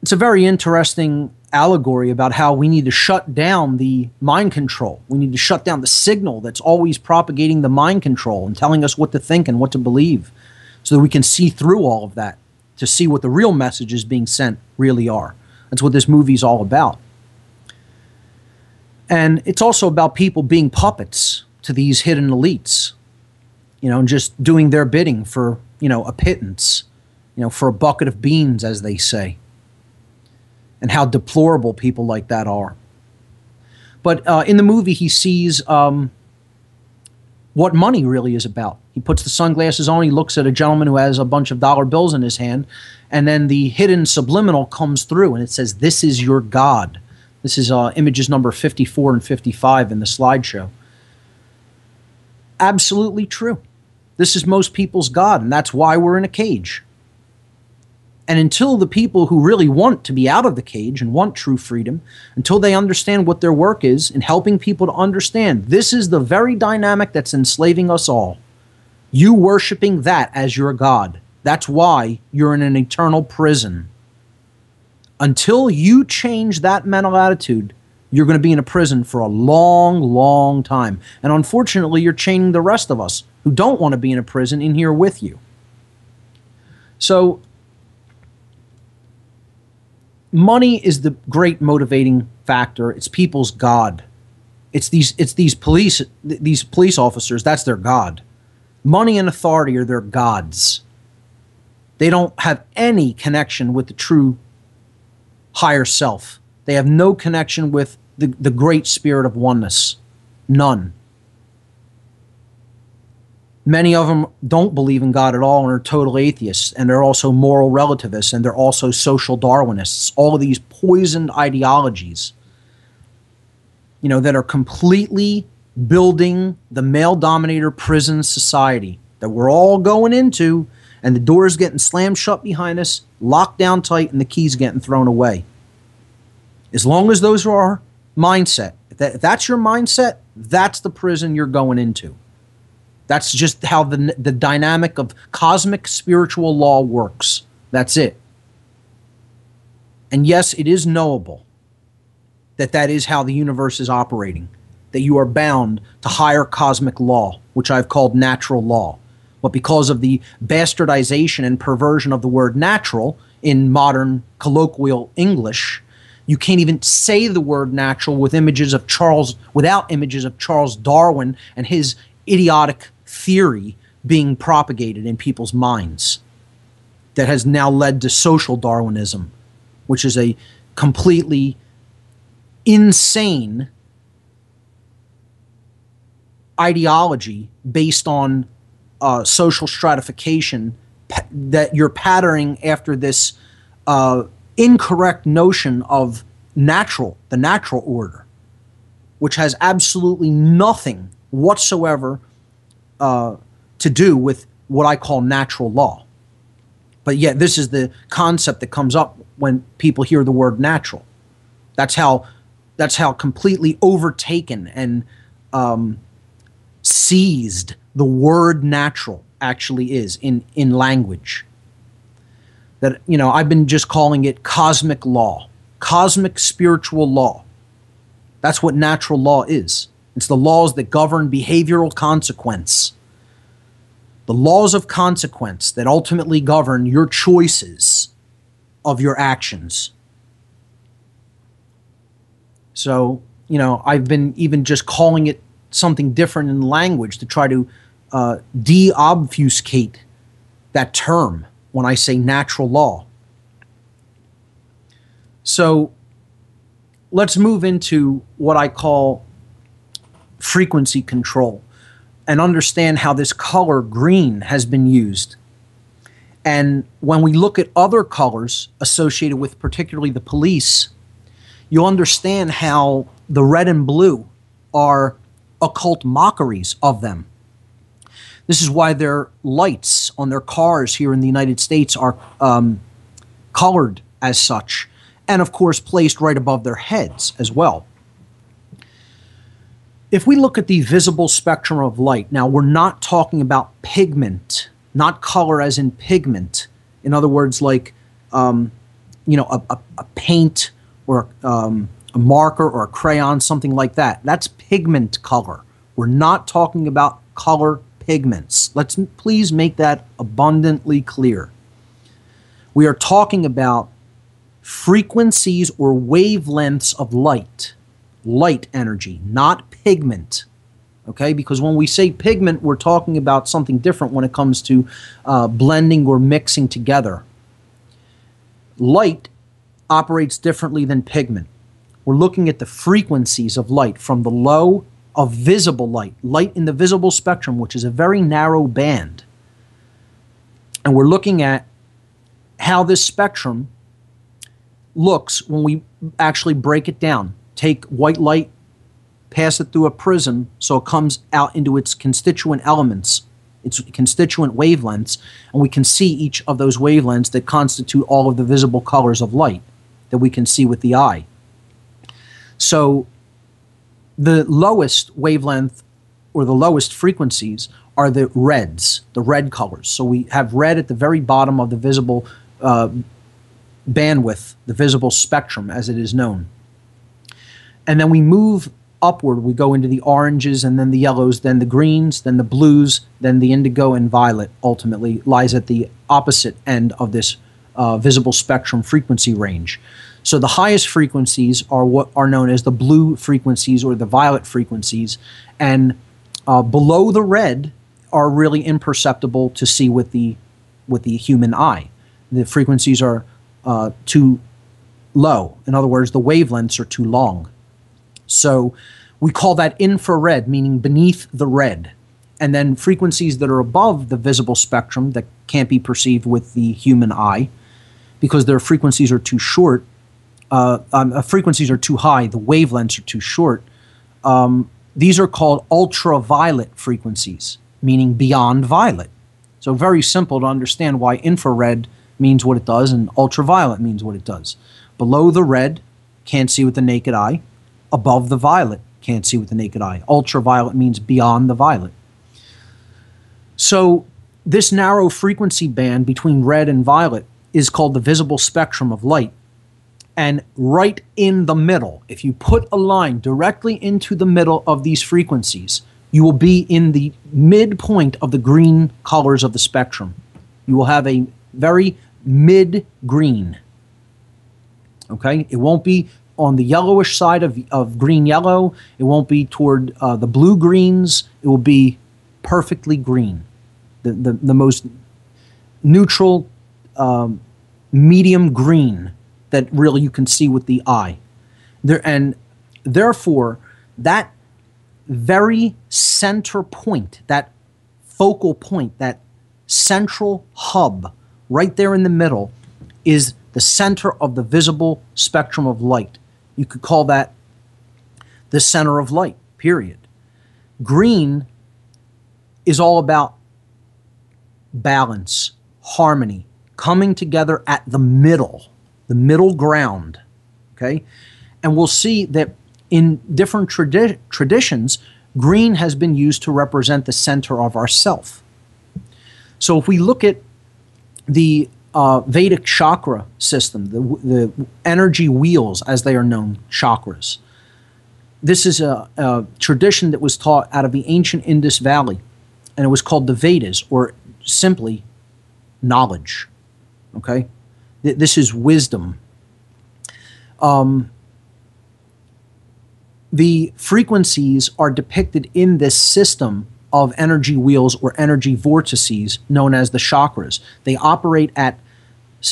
it's a very interesting allegory about how we need to shut down the mind control. We need to shut down the signal that's always propagating the mind control and telling us what to think and what to believe so that we can see through all of that to see what the real messages being sent really are. That's what this movie is all about. And it's also about people being puppets to these hidden elites, you know, and just doing their bidding for, you know, a pittance, you know, for a bucket of beans, as they say, and how deplorable people like that are. But uh, in the movie, he sees um, what money really is about. He puts the sunglasses on, he looks at a gentleman who has a bunch of dollar bills in his hand, and then the hidden subliminal comes through and it says, This is your God. This is uh, images number 54 and 55 in the slideshow. absolutely true. This is most people's God, and that's why we're in a cage. And until the people who really want to be out of the cage and want true freedom, until they understand what their work is in helping people to understand this is the very dynamic that's enslaving us all. You worshiping that as your God. That's why you're in an eternal prison. Until you change that mental attitude, you're going to be in a prison for a long, long time. And unfortunately, you're chaining the rest of us who don't want to be in a prison in here with you. So, money is the great motivating factor. It's people's god. It's these it's these police these police officers, that's their god. Money and authority are their gods. They don't have any connection with the true higher self. They have no connection with the, the great spirit of oneness. None. Many of them don't believe in God at all and are total atheists, and they're also moral relativists, and they're also social Darwinists. All of these poisoned ideologies, you know, that are completely building the male dominator prison society that we're all going into, and the doors getting slammed shut behind us, locked down tight, and the keys getting thrown away. As long as those are our mindset, if, that, if that's your mindset, that's the prison you're going into. That's just how the, the dynamic of cosmic spiritual law works. That's it. And yes, it is knowable that that is how the universe is operating, that you are bound to higher cosmic law, which I've called natural law. But because of the bastardization and perversion of the word natural in modern colloquial English, you can't even say the word natural with images of Charles without images of Charles Darwin and his idiotic theory being propagated in people's minds that has now led to social Darwinism, which is a completely insane ideology based on uh, social stratification pa- that you're patterning after this uh, incorrect notion of natural, the natural order, which has absolutely nothing whatsoever uh, to do with what I call natural law. But yet, this is the concept that comes up when people hear the word natural. That's how that's how completely overtaken and um, seized the word natural actually is in in language. That you know, I've been just calling it cosmic law, cosmic spiritual law. That's what natural law is. It's the laws that govern behavioral consequence. The laws of consequence that ultimately govern your choices of your actions. So, you know, I've been even just calling it something different in language to try to uh, de obfuscate that term when I say natural law. So, let's move into what I call frequency control and understand how this color green has been used. And when we look at other colors associated with particularly the police, you'll understand how the red and blue are occult mockeries of them. This is why their lights on their cars here in the United States are um, colored as such, and of course placed right above their heads as well if we look at the visible spectrum of light, now we're not talking about pigment, not color as in pigment. In other words, like, um, you know, a, a, a paint or um, a marker or a crayon, something like that. That's pigment color. We're not talking about color pigments. Let's please make that abundantly clear. We are talking about frequencies or wavelengths of light light energy, not pigment. Okay, because when we say pigment, we're talking about something different when it comes to uh, blending or mixing together. Light operates differently than pigment. We're looking at the frequencies of light from the low of visible light, light in the visible spectrum, which is a very narrow band. And we're looking at how this spectrum looks when we actually break it down take white light, pass it through a prism so it comes out into its constituent elements, its constituent wavelengths, and we can see each of those wavelengths that constitute all of the visible colors of light that we can see with the eye. So the lowest wavelength or the lowest frequencies are the reds, the red colors. So we have red at the very bottom of the visible uh, bandwidth, the visible spectrum as it is known. And then we move upward. We go into the oranges and then the yellows, then the greens, then the blues, then the indigo and violet ultimately lies at the opposite end of this uh, visible spectrum frequency range. So the highest frequencies are what are known as the blue frequencies or the violet frequencies, and uh, below the red are really imperceptible to see with the with the human eye. The frequencies are uh, too low. In other words, the wavelengths are too long. So we call that infrared, meaning beneath the red. And then frequencies that are above the visible spectrum that can't be perceived with the human eye because their frequencies are too short, uh, um, uh, frequencies are too high, the wavelengths are too short. Um, these are called ultraviolet frequencies, meaning beyond violet. So, very simple to understand why infrared means what it does and ultraviolet means what it does. Below the red, can't see with the naked eye. Above the violet, can't see with the naked eye. Ultraviolet means beyond the violet. So, this narrow frequency band between red and violet is called the visible spectrum of light. And right in the middle, if you put a line directly into the middle of these frequencies, you will be in the midpoint of the green colors of the spectrum. You will have a very mid green. Okay? It won't be on the yellowish side of, of green yellow. It won't be toward uh, the blue greens. It will be perfectly green. The, the, the most neutral, um, medium green that really you can see with the eye. There, and therefore, that very center point, that focal point, that central hub right there in the middle is the center of the visible spectrum of light. You could call that the center of light, period. Green is all about balance, harmony, coming together at the middle, the middle ground. Okay? And we'll see that in different tradi- traditions, green has been used to represent the center of ourself. So if we look at the uh, Vedic chakra system, the, the energy wheels, as they are known, chakras. This is a, a, tradition that was taught out of the ancient Indus Valley, and it was called the Vedas, or simply knowledge. Okay? Th- this is wisdom. Um, the frequencies are depicted in this system of energy wheels or energy vortices known as the chakras. They operate at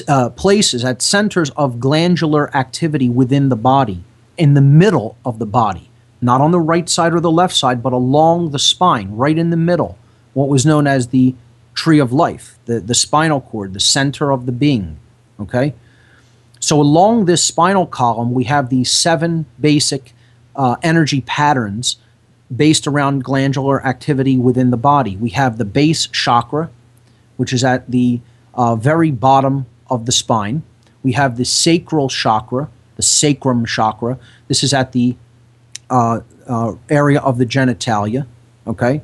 uh, places, at centers of glandular activity within the body, in the middle of the body, not on the right side or the left side, but along the spine, right in the middle, what was known as the tree of life, the, the spinal cord, the center of the being. Okay? So, along this spinal column, we have these seven basic uh, energy patterns based around glandular activity within the body. We have the base chakra, which is at the uh, very bottom of the spine. We have the sacral chakra, the sacrum chakra. This is at the uh, uh, area of the genitalia. Okay.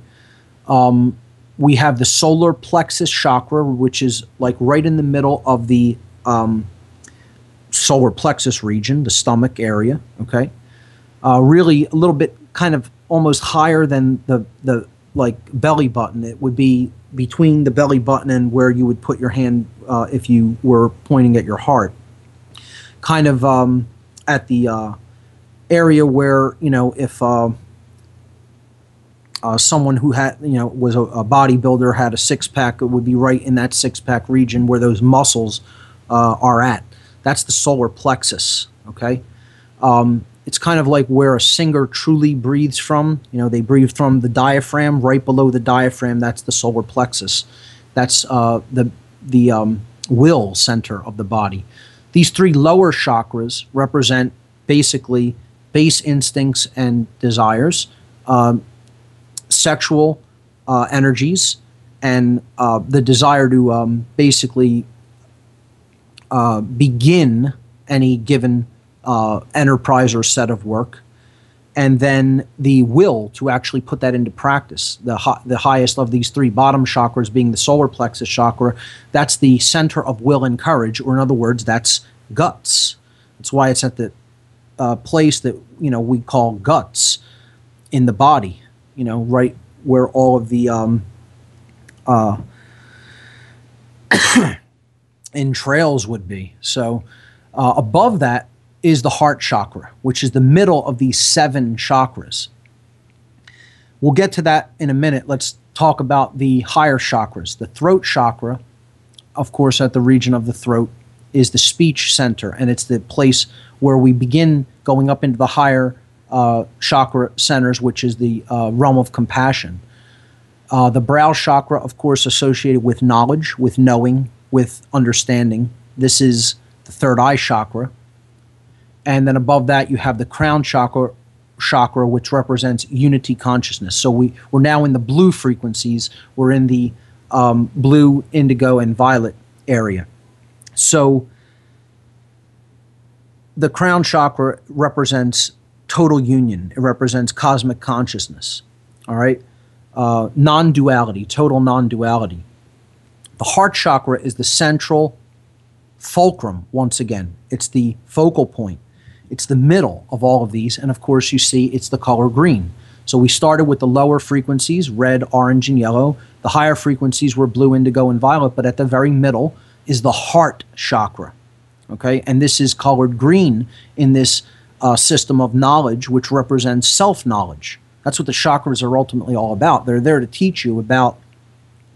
Um, we have the solar plexus chakra, which is like right in the middle of the um, solar plexus region, the stomach area. Okay. Uh, really a little bit kind of almost higher than the the like belly button. It would be between the belly button and where you would put your hand uh, if you were pointing at your heart. Kind of um, at the uh, area where you know if uh, uh someone who had you know was a, a bodybuilder had a six pack, it would be right in that six pack region where those muscles uh, are at. That's the solar plexus. Okay. Um, it's kind of like where a singer truly breathes from. You know, they breathe from the diaphragm, right below the diaphragm. That's the solar plexus. That's uh, the the um, will center of the body. These three lower chakras represent basically base instincts and desires, um, sexual uh, energies, and uh, the desire to um, basically uh, begin any given uh, enterprise or set of work, and then the will to actually put that into practice. The, hi- the highest of these three bottom chakras being the solar plexus chakra, that's the center of will and courage, or in other words, that's guts. That's why it's at the uh, place that you know we call guts in the body. You know, right where all of the um, uh, entrails would be. So uh, above that is the heart chakra, which is the middle of these seven chakras. We'll get to that in a minute. Let's talk about the higher chakras. The throat chakra, of course, at the region of the throat, is the speech center, and it's the place where we begin going up into the higher uh, chakra centers, which is the uh, realm of compassion. Uh, the brow chakra, of course, associated with knowledge, with knowing, with understanding. This is the third eye chakra. And then above that, you have the crown chakra, chakra, which represents unity consciousness. So we, we're now in the blue frequencies. We're in the um, blue, indigo, and violet area. So the crown chakra represents total union. It represents cosmic consciousness. All right, uh, non-duality, total non-duality. The heart chakra is the central fulcrum. Once again, it's the focal point. It's the middle of all of these, and of course, you see it's the color green. So we started with the lower frequencies, red, orange, and yellow. The higher frequencies were blue, indigo, and violet, but at the very middle is the heart chakra. Okay, and this is colored green in this uh, system of knowledge, which represents self knowledge. That's what the chakras are ultimately all about. They're there to teach you about.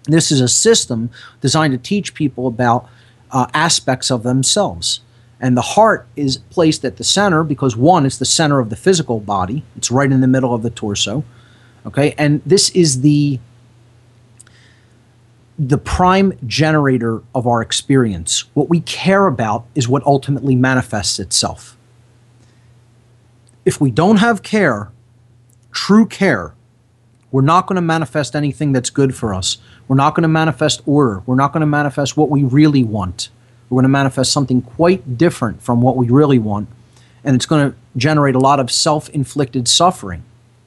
This is a system designed to teach people about uh, aspects of themselves. And the heart is placed at the center because, one, it's the center of the physical body, it's right in the middle of the torso. Okay, and this is the the prime generator of our experience. What we care about is what ultimately manifests itself. If we don't have care, true care, we're not going to manifest anything that's good for us. We're not going to manifest order. We're not going to manifest what we really want. We're going to manifest something quite different from what we really want. And it's going to generate a lot of self inflicted suffering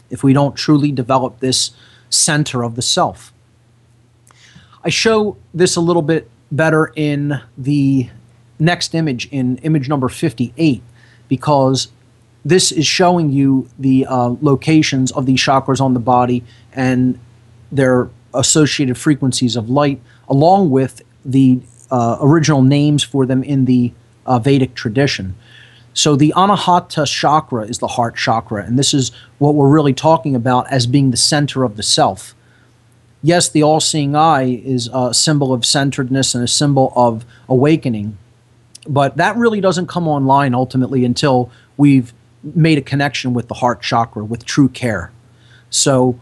if we don't truly develop this center of the self. I show this a little bit better in the next image, in image number 58, because this is showing you the uh, locations of these chakras on the body and their associated frequencies of light, along with the uh, original names for them in the uh, Vedic tradition. So the Anahata chakra is the heart chakra, and this is what we're really talking about as being the center of the self. Yes, the all seeing eye is a symbol of centeredness and a symbol of awakening, but that really doesn't come online ultimately until we've made a connection with the heart chakra, with true care. So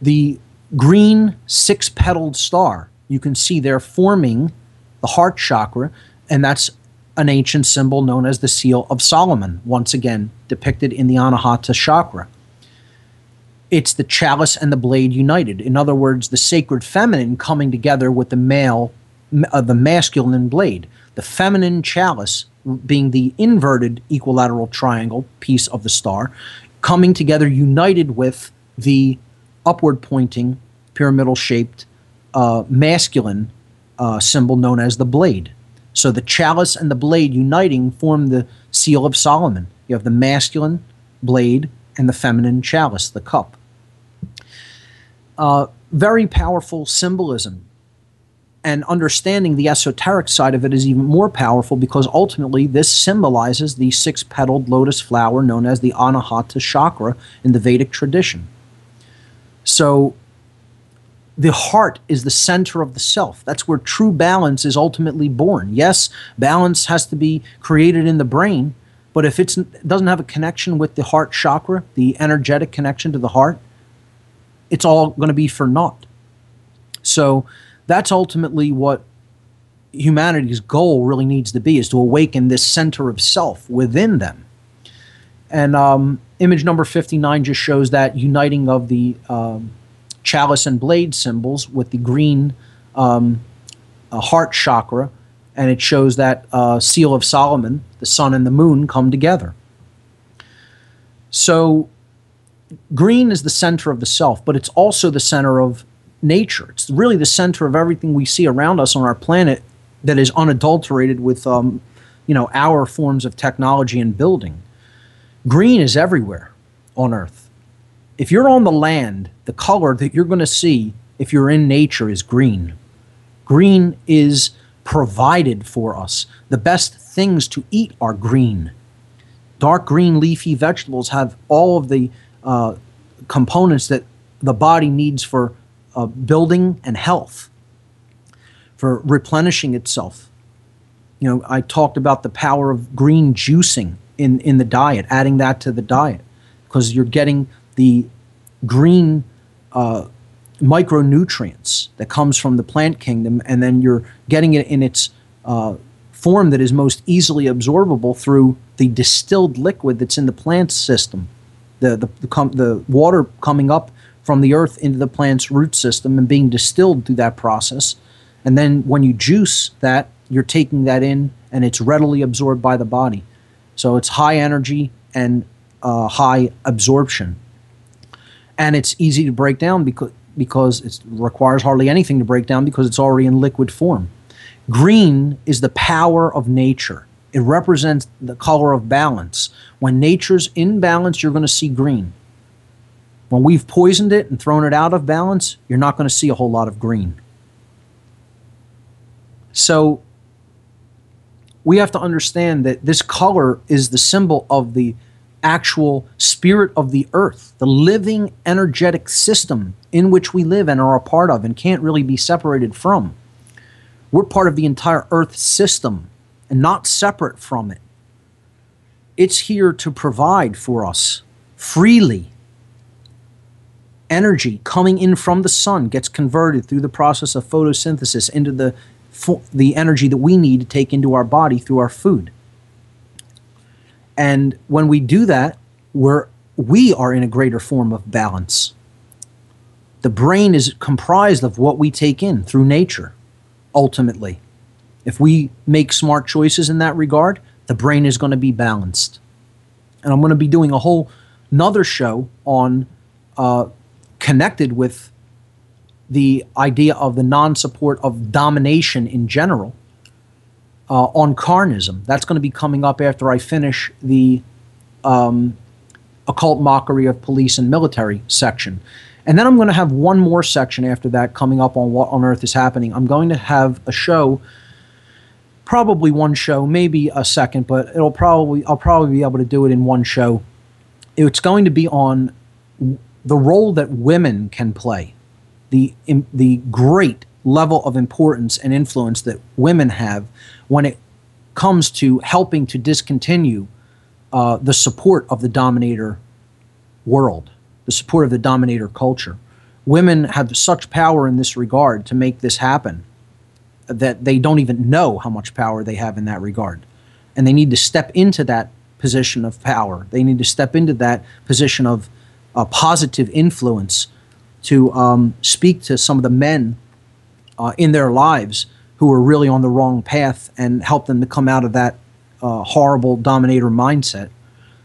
the green six petaled star, you can see there forming the heart chakra, and that's an ancient symbol known as the seal of Solomon, once again depicted in the Anahata chakra. It's the chalice and the blade united. In other words, the sacred feminine coming together with the male, uh, the masculine blade. The feminine chalice being the inverted equilateral triangle piece of the star, coming together united with the upward pointing, pyramidal shaped uh, masculine uh, symbol known as the blade. So the chalice and the blade uniting form the seal of Solomon. You have the masculine blade and the feminine chalice, the cup. Uh, very powerful symbolism and understanding the esoteric side of it is even more powerful because ultimately this symbolizes the six petaled lotus flower known as the Anahata chakra in the Vedic tradition. So the heart is the center of the self. That's where true balance is ultimately born. Yes, balance has to be created in the brain, but if it doesn't have a connection with the heart chakra, the energetic connection to the heart, it's all going to be for naught. So that's ultimately what humanity's goal really needs to be is to awaken this center of self within them And um, image number 59 just shows that uniting of the um, chalice and blade symbols with the green um, uh, heart chakra. And it shows that uh, seal of Solomon, the sun and the moon, come together. So green is the center of the self, but it's also the center of nature. It's really the center of everything we see around us on our planet that is unadulterated with, um, you know, our forms of technology and building. Green is everywhere on Earth. If you're on the land, the color that you're going to see if you're in nature is green. Green is provided for us. The best things to eat are green. Dark green leafy vegetables have all of the uh, components that the body needs for uh, building and health, for replenishing itself. You know, I talked about the power of green juicing in, in the diet, adding that to the diet, because you're getting the green uh, micronutrients that comes from the plant kingdom, and then you're getting it in its uh, form that is most easily absorbable through the distilled liquid that's in the plant system, the the the, com- the water coming up from the earth into the plant's root system and being distilled through that process, and then when you juice that, you're taking that in, and it's readily absorbed by the body. So it's high energy and uh, high absorption, and it's easy to break down because because it requires hardly anything to break down because it's already in liquid form. Green is the power of nature. It represents the color of balance. When nature's in balance, you're going to see green. When we've poisoned it and thrown it out of balance, you're not going to see a whole lot of green. So we have to understand that this color is the symbol of the actual spirit of the earth, the living energetic system in which we live and are a part of and can't really be separated from. We're part of the entire earth system and not separate from it. It's here to provide for us freely. Energy coming in from the sun gets converted through the process of photosynthesis into the, the energy that we need to take into our body through our food. And when we do that, we're, we are in a greater form of balance. The brain is comprised of what we take in through nature, ultimately. If we make smart choices in that regard, the brain is going to be balanced. And I'm going to be doing a whole another show on uh, connected with the idea of the non-support of domination in general uh, on carnism. That's going to be coming up after I finish the um, occult mockery of police and military section. And then I'm going to have one more section after that coming up on what on earth is happening. I'm going to have a show, probably one show, maybe a second, but it'll probably I'll probably be able to do it in one show. It's going to be on the role that women can play, the the great level of importance and influence that women have when it comes to helping to discontinue uh, the support of the dominator world, the support of the dominator culture. Women have such power in this regard to make this happen that they don't even know how much power they have in that regard. And they need to step into that position of power. They need to step into that position of uh, positive influence to um, speak to some of the men uh, in their lives who are really on the wrong path and help them to come out of that uh, horrible dominator mindset.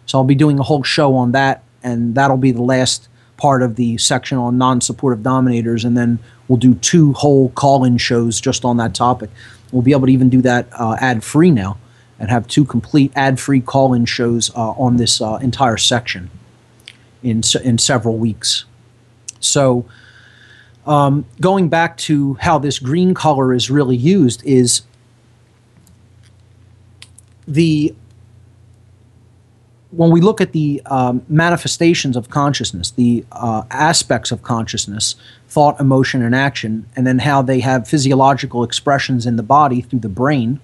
So I'll be doing a whole show on that, and that'll be the last part of the section on non-supportive dominators, and then we'll do two whole call-in shows just on that topic. We'll be able to even do that uh, ad-free now, and have two complete ad-free call-in shows uh, on this uh, entire section in in several weeks. So um, going back to how this green color is really used is the when we look at the um, manifestations of consciousness, the uh, aspects of consciousness, thought, emotion, and action, and then how they have physiological expressions in the body through the brain,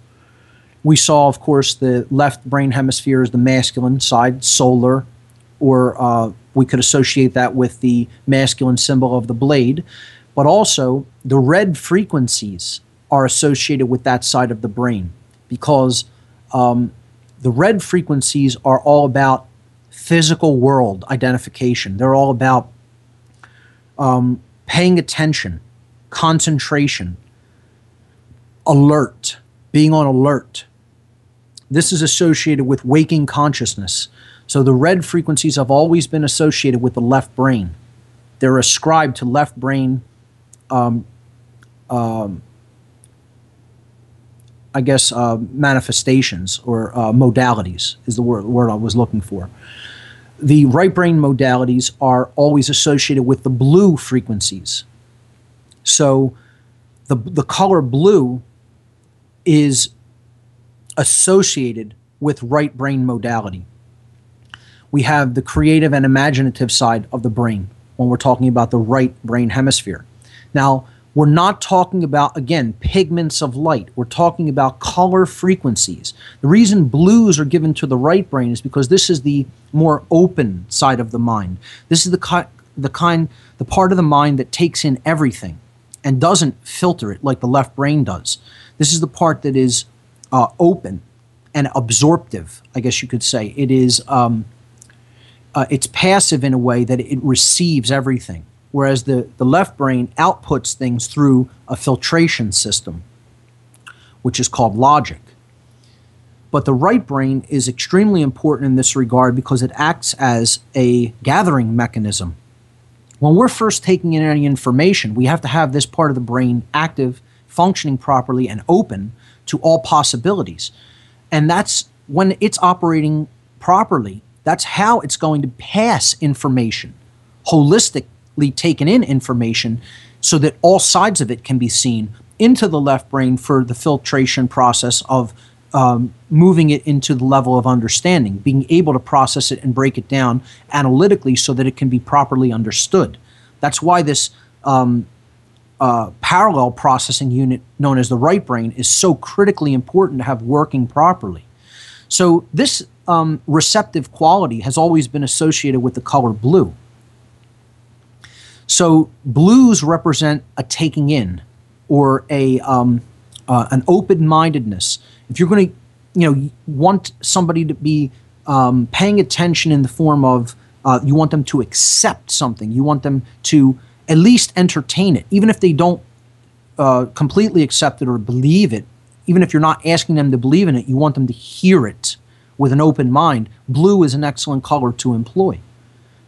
we saw, of course, the left brain hemisphere is the masculine side, solar, or uh, we could associate that with the masculine symbol of the blade, but also the red frequencies are associated with that side of the brain because um, the red frequencies are all about physical world identification. They're all about um, paying attention, concentration, alert, being on alert. This is associated with waking consciousness. So the red frequencies have always been associated with the left brain. They're ascribed to left brain, um, um, I guess, uh, manifestations or uh, modalities is the word, word I was looking for. The right brain modalities are always associated with the blue frequencies. So the, the color blue is associated with right brain modality. We have the creative and imaginative side of the brain when we're talking about the right brain hemisphere. Now, we're not talking about, again, pigments of light. We're talking about color frequencies. The reason blues are given to the right brain is because this is the more open side of the mind. This is the, ki- the kind, the part of the mind that takes in everything and doesn't filter it like the left brain does. This is the part that is uh, open and absorptive, I guess you could say. It is um, uh, it's passive in a way that it receives everything, whereas the, the left brain outputs things through a filtration system, which is called logic. But the right brain is extremely important in this regard because it acts as a gathering mechanism. When we're first taking in any information, we have to have this part of the brain active, functioning properly, and open to all possibilities. And that's when it's operating properly, that's how it's going to pass information, holistically taken in information, so that all sides of it can be seen into the left brain for the filtration process of um, moving it into the level of understanding, being able to process it and break it down analytically so that it can be properly understood. That's why this um, uh, parallel processing unit known as the right brain is so critically important to have working properly. So, this um, receptive quality has always been associated with the color blue. So, blues represent a taking in or a, um, uh, an open mindedness. If you're going to you know, want somebody to be um, paying attention in the form of uh, you want them to accept something, you want them to at least entertain it, even if they don't uh, completely accept it or believe it. Even if you're not asking them to believe in it, you want them to hear it with an open mind. Blue is an excellent color to employ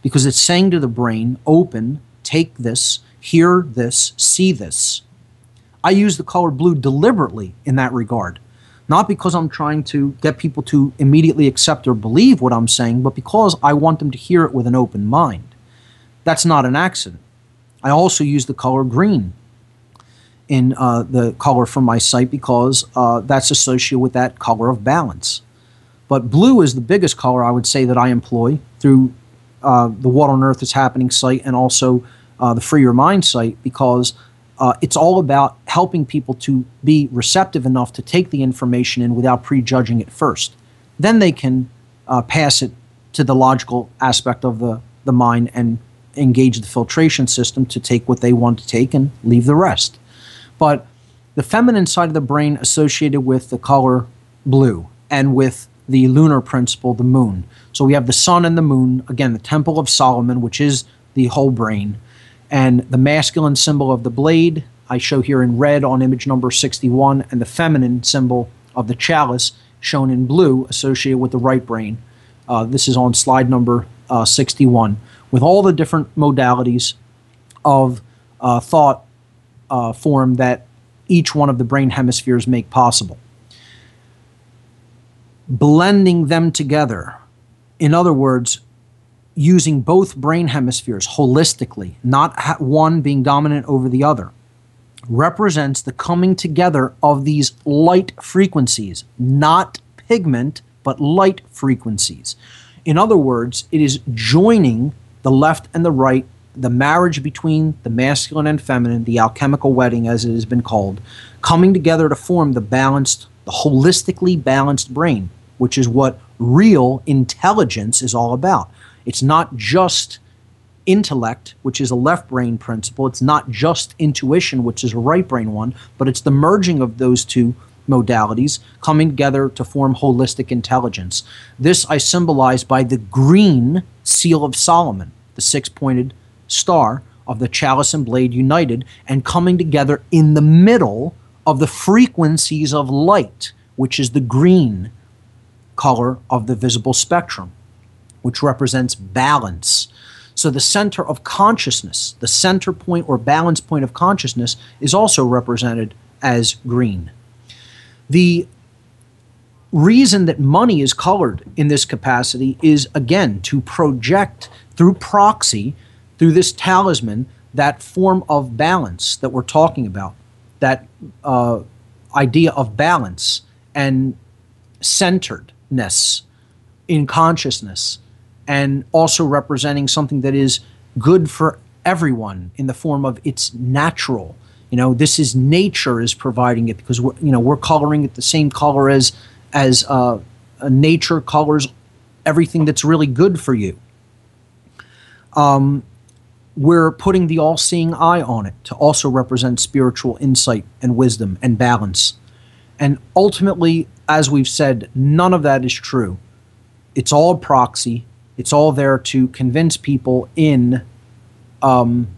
because it's saying to the brain, open, take this, hear this, see this. I use the color blue deliberately in that regard. Not because I'm trying to get people to immediately accept or believe what I'm saying, but because I want them to hear it with an open mind. That's not an accident. I also use the color green in uh, the color from my site because uh, that's associated with that color of balance. But blue is the biggest color I would say that I employ through uh, the What on Earth is Happening site and also uh, the Free Your Mind site because uh, it's all about helping people to be receptive enough to take the information in without prejudging it first. Then they can uh, pass it to the logical aspect of the, the mind and engage the filtration system to take what they want to take and leave the rest. But the feminine side of the brain associated with the color blue and with the lunar principle, the moon. So we have the sun and the moon, again, the Temple of Solomon, which is the whole brain, and the masculine symbol of the blade, I show here in red on image number 61, and the feminine symbol of the chalice, shown in blue, associated with the right brain. Uh, this is on slide number uh, 61 with all the different modalities of uh, thought uh, form that each one of the brain hemispheres make possible. Blending them together, in other words, using both brain hemispheres holistically, not one being dominant over the other, represents the coming together of these light frequencies, not pigment, but light frequencies. In other words, it is joining the left and the right, the marriage between the masculine and feminine, the alchemical wedding, as it has been called, coming together to form the balanced, the holistically balanced brain, which is what real intelligence is all about. It's not just intellect, which is a left brain principle. It's not just intuition, which is a right brain one, but it's the merging of those two modalities coming together to form holistic intelligence. This I symbolize by the green seal of Solomon, the six pointed star of the chalice and blade united and coming together in the middle of the frequencies of light, which is the green color of the visible spectrum, which represents balance. So the center of consciousness, the center point or balance point of consciousness, is also represented as green. The reason that money is colored in this capacity is again to project through proxy, through this talisman, that form of balance that we're talking about, that uh, idea of balance and centeredness in consciousness, and also representing something that is good for everyone in the form of it's natural. You know, this is nature is providing it because we're you know we're coloring it the same color as as uh, nature colors everything that's really good for you. Um, we're putting the all seeing eye on it to also represent spiritual insight and wisdom and balance. And ultimately, as we've said, none of that is true. It's all proxy, it's all there to convince people in um,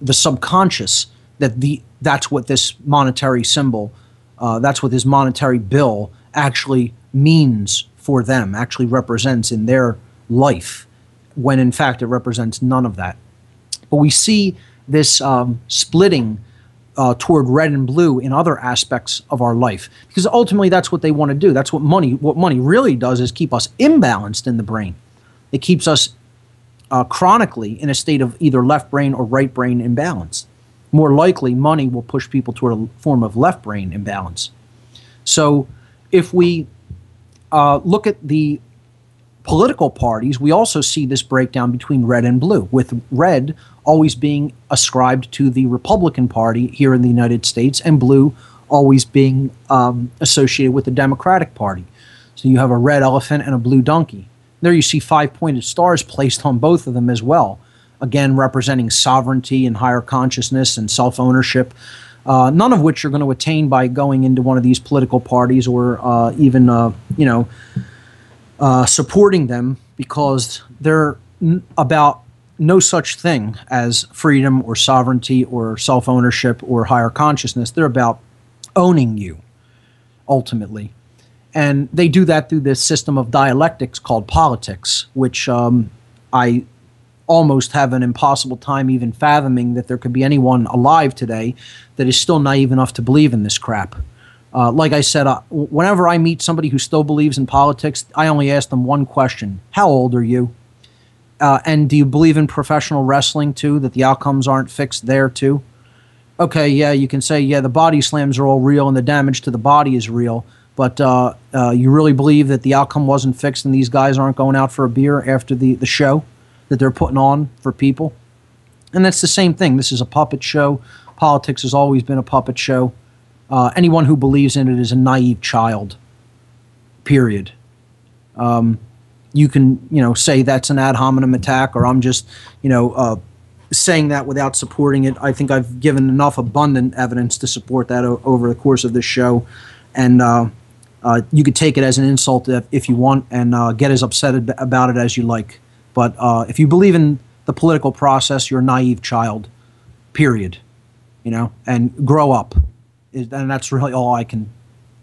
the subconscious that the that's what this monetary symbol, uh, that's what this monetary bill actually means for them, actually represents in their life, when in fact it represents none of that. But we see this um, splitting uh, toward red and blue in other aspects of our life because ultimately that's what they want to do. That's what money. What money really does is keep us imbalanced in the brain. It keeps us uh, chronically in a state of either left brain or right brain imbalance. More likely, money will push people toward a form of left brain imbalance. So, if we uh, look at the political parties, we also see this breakdown between red and blue, with red always being ascribed to the Republican Party here in the United States, and blue always being um, associated with the Democratic Party. So you have a red elephant and a blue donkey. There you see five pointed stars placed on both of them as well, again, representing sovereignty and higher consciousness and self ownership. Uh, none of which you're going to attain by going into one of these political parties or uh, even, uh, you know, uh, supporting them because they're n- about no such thing as freedom or sovereignty or self ownership or higher consciousness. They're about owning you, ultimately. And they do that through this system of dialectics called politics, which um, I almost have an impossible time even fathoming that there could be anyone alive today that is still naive enough to believe in this crap. Uh, like I said, uh, whenever I meet somebody who still believes in politics, I only ask them one question How old are you? Uh, and do you believe in professional wrestling too? That the outcomes aren't fixed there too? Okay, yeah, you can say, yeah, the body slams are all real and the damage to the body is real. But uh, uh, you really believe that the outcome wasn't fixed and these guys aren't going out for a beer after the, the show that they're putting on for people? And that's the same thing. This is a puppet show. Politics has always been a puppet show. Uh, anyone who believes in it is a naive child, period. Um, you can you know say that's an ad hominem attack, or I'm just you know uh, saying that without supporting it. I think I've given enough abundant evidence to support that o- over the course of this show, and uh, uh, you could take it as an insult if, if you want and uh, get as upset ab- about it as you like. But uh, if you believe in the political process, you're a naive child. Period. You know, and grow up. And that's really all I can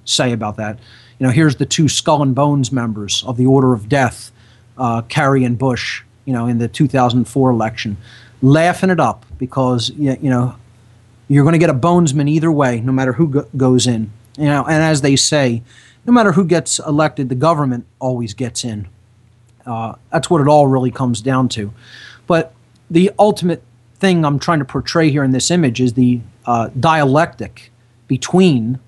say about that you know, here's the two Skull and Bones members of the Order of Death, uh, Kerry and Bush, you know, in the 2004 election, laughing it up because you know you're going to get a bonesman either way, no matter who go- goes in. You know, and as they say, no matter who gets elected, the government always gets in. Uh, that's what it all really comes down to. But the ultimate thing I'm trying to portray here in this image is the uh, dialectic between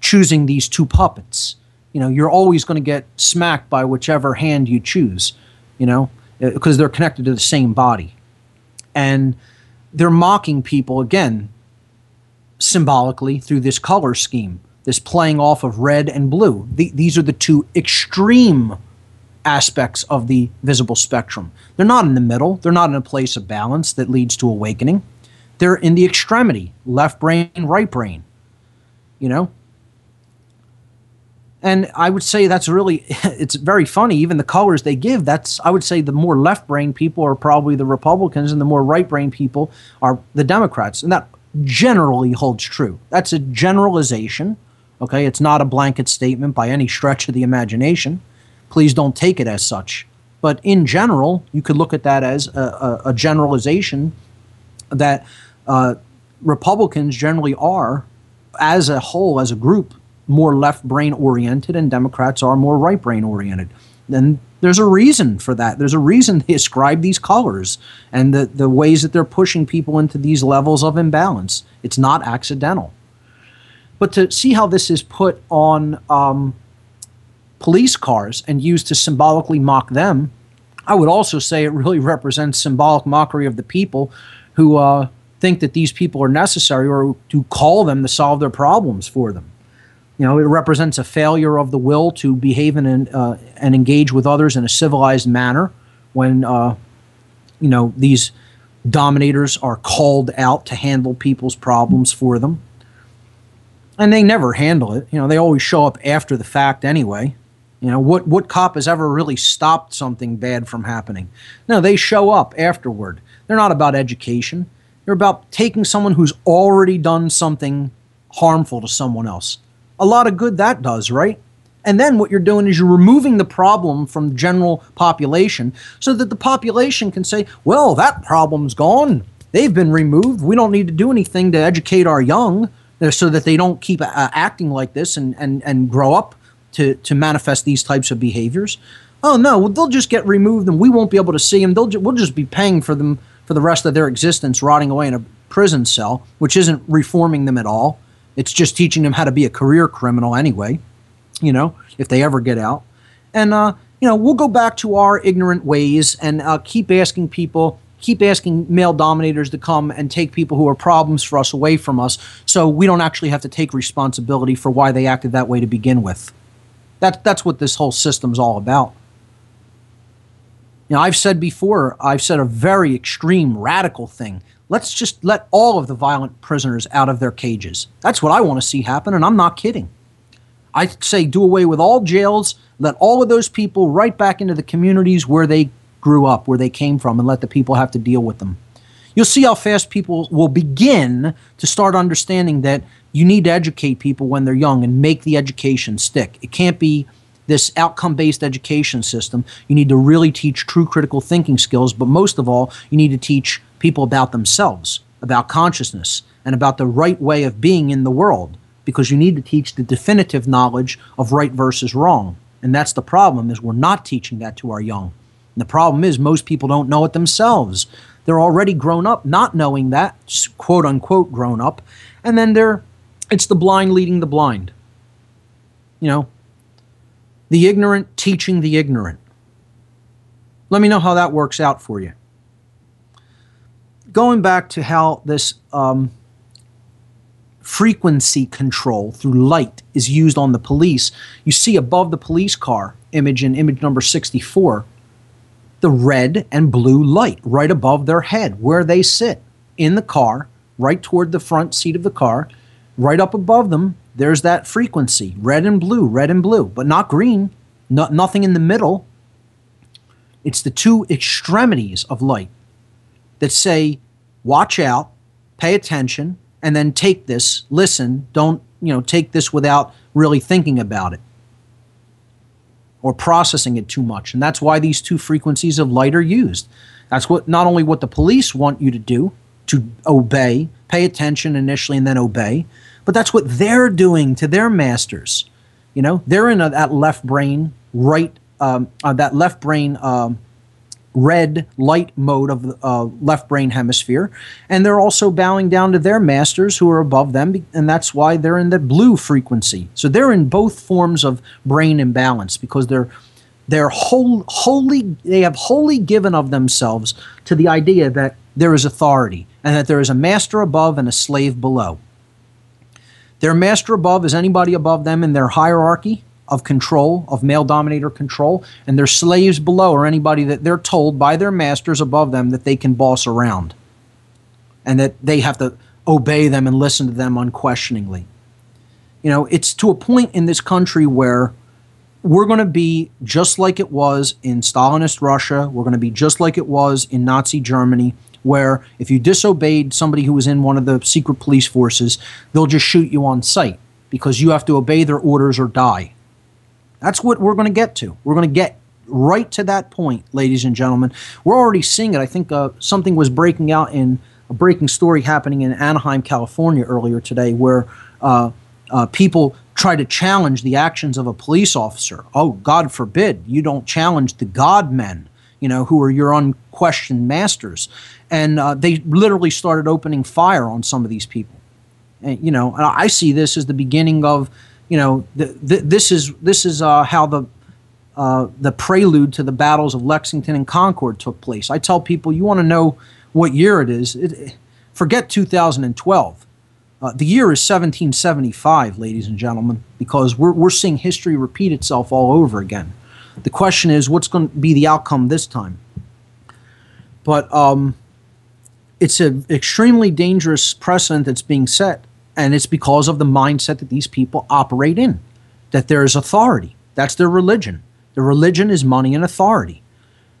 choosing these two puppets you know you're always going to get smacked by whichever hand you choose you know because uh, they're connected to the same body. And they're mocking people again symbolically through this color scheme this playing off of red and blue. The, these are the two extreme aspects of the visible spectrum. They're not in the middle. They're not in a place of balance that leads to awakening. They're in the extremity left brain right brain you know And I would say that's really, it's very funny. Even the colors they give, that's, I would say the more left brain people are probably the Republicans and the more right brain people are the Democrats. And that generally holds true. That's a generalization. Okay. It's not a blanket statement by any stretch of the imagination. Please don't take it as such. But in general, you could look at that as a, a, a generalization that uh, Republicans generally are, as a whole, as a group, more left brain oriented and Democrats are more right brain oriented. And there's a reason for that. There's a reason they ascribe these colors and the, the ways that they're pushing people into these levels of imbalance. It's not accidental. But to see how this is put on um, police cars and used to symbolically mock them, I would also say it really represents symbolic mockery of the people who uh, think that these people are necessary or to call them to solve their problems for them. You know, it represents a failure of the will to behave in uh, and engage with others in a civilized manner when, uh, you know, these dominators are called out to handle people's problems for them. And they never handle it. You know, they always show up after the fact anyway. You know, what, what cop has ever really stopped something bad from happening? No, they show up afterward. They're not about education. They're about taking someone who's already done something harmful to someone else a lot of good that does, right? And then what you're doing is you're removing the problem from the general population so that the population can say, well, that problem's gone. They've been removed. We don't need to do anything to educate our young uh, so that they don't keep uh, acting like this and, and, and grow up to, to manifest these types of behaviors. Oh, no, they'll just get removed and we won't be able to see them. They'll ju- we'll just be paying for them for the rest of their existence, rotting away in a prison cell, which isn't reforming them at all. It's just teaching them how to be a career criminal anyway, you know, if they ever get out. And, uh, you know, we'll go back to our ignorant ways and uh, keep asking people, keep asking male dominators to come and take people who are problems for us away from us so we don't actually have to take responsibility for why they acted that way to begin with. That, that's what this whole system's all about. You know, I've said before, I've said a very extreme, radical thing Let's just let all of the violent prisoners out of their cages. That's what I want to see happen, and I'm not kidding. I say do away with all jails, let all of those people right back into the communities where they grew up, where they came from, and let the people have to deal with them. You'll see how fast people will begin to start understanding that you need to educate people when they're young and make the education stick. It can't be this outcome based education system. You need to really teach true critical thinking skills, but most of all, you need to teach people about themselves, about consciousness, and about the right way of being in the world because you need to teach the definitive knowledge of right versus wrong. And that's the problem is we're not teaching that to our young. And the problem is most people don't know it themselves. They're already grown up not knowing that, quote unquote grown up, and then they're it's the blind leading the blind. You know, the ignorant teaching the ignorant. Let me know how that works out for you going back to how this um, frequency control through light is used on the police, you see above the police car image in image number 64 the red and blue light right above their head where they sit in the car, right toward the front seat of the car, right up above them. There's that frequency, red and blue, red and blue, but not green, no, nothing in the middle. It's the two extremities of light that say watch out, pay attention, and then take this, listen, don't, you know, take this without really thinking about it or processing it too much. And that's why these two frequencies of light are used. That's what not only what the police want you to do, to obey, pay attention initially and then obey, but that's what they're doing to their masters. You know, they're in a, that left brain, right, um, uh, that left brain um, red light mode of the uh, left brain hemisphere. And they're also bowing down to their masters who are above them, and that's why they're in the blue frequency. So they're in both forms of brain imbalance because they're they're whole, wholly they have wholly given of themselves to the idea that there is authority and that there is a master above and a slave below. Their master above is anybody above them in their hierarchy of control, of male dominator control, and their slaves below are anybody that they're told by their masters above them that they can boss around and that they have to obey them and listen to them unquestioningly. You know, it's to a point in this country where we're going to be just like it was in Stalinist Russia. We're going to be just like it was in Nazi Germany, where if you disobeyed somebody who was in one of the secret police forces, they'll just shoot you on sight because you have to obey their orders or die. That's what we're going to get to. We're going to get right to that point, ladies and gentlemen. We're already seeing it. I think uh, something was breaking out in a breaking story happening in Anaheim, California earlier today, where uh, uh, people try to challenge the actions of a police officer. Oh, God forbid you don't challenge the God men, you know, who are your unquestioned masters. And uh, they literally started opening fire on some of these people. And, you know, I see this as the beginning of, you know, this is this is uh, how the uh, the prelude to the battles of Lexington and Concord took place. I tell people, you want to know what year it is, it, forget 2012. Uh, the year is 1775, ladies and gentlemen, because we're, we're seeing history repeat itself all over again. The question is, what's going to be the outcome this time? But um, it's an extremely dangerous precedent that's being set, and it's because of the mindset that these people operate in, that there is authority. That's their religion. The religion is money and authority.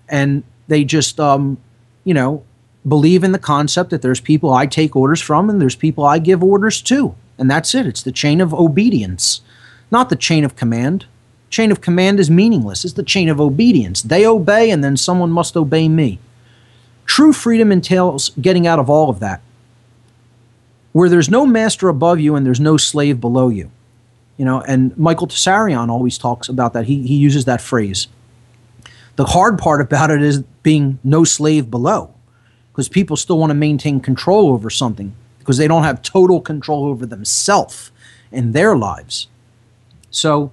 And they just, um, you know, believe in the concept that there's people I take orders from and there's people I give orders to. And that's it. It's the chain of obedience, not the chain of command. Chain of command is meaningless. It's the chain of obedience. They obey and then someone must obey me. True freedom entails getting out of all of that. Where there's no master above you and there's no slave below you. You know, and Michael Tsarion always talks about that. He, he uses that phrase. The hard part about it is being no slave below because people still want to maintain control over something because they don't have total control over themselves and their lives. So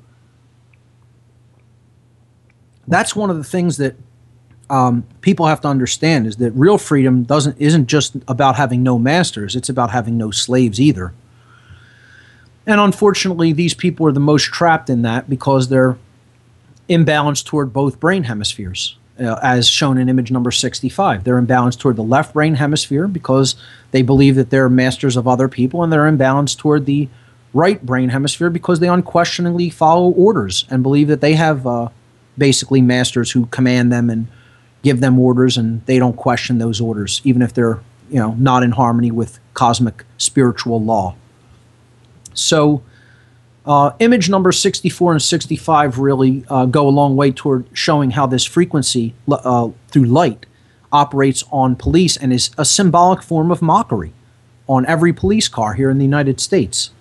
that's one of the things that um, people have to understand is that real freedom doesn't isn't just about having no masters; it's about having no slaves either. And unfortunately, these people are the most trapped in that because they're imbalanced toward both brain hemispheres uh, as shown in image number 65. They're imbalanced toward the left brain hemisphere because they believe that they're masters of other people, and they're imbalanced toward the right brain hemisphere because they unquestioningly follow orders and believe that they have uh, basically masters who command them and give them orders, and they don't question those orders, even if they're you know not in harmony with cosmic spiritual law. So uh, image number 64 and 65 really uh, go a long way toward showing how this frequency uh, through light operates on police and is a symbolic form of mockery on every police car here in the United States.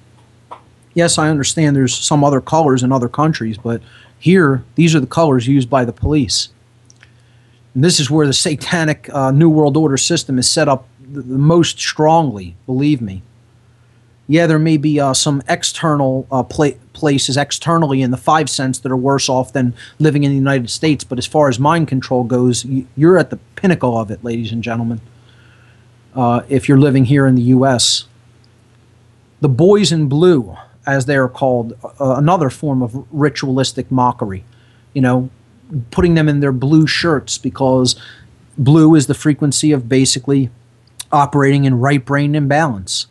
Yes, I understand there's some other colors in other countries, but here, these are the colors used by the police. And this is where the satanic uh, New World Order system is set up the, the most strongly, believe me yeah, there may be uh, some external uh, pla- places externally in the five cents that are worse off than living in the United States. But as far as mind control goes, you're at the pinnacle of it, ladies and gentlemen. Uh, if you're living here in the U.S., the boys in blue, as they are called, uh, another form of ritualistic mockery. You know, putting them in their blue shirts because blue is the frequency of basically operating in right brain imbalance.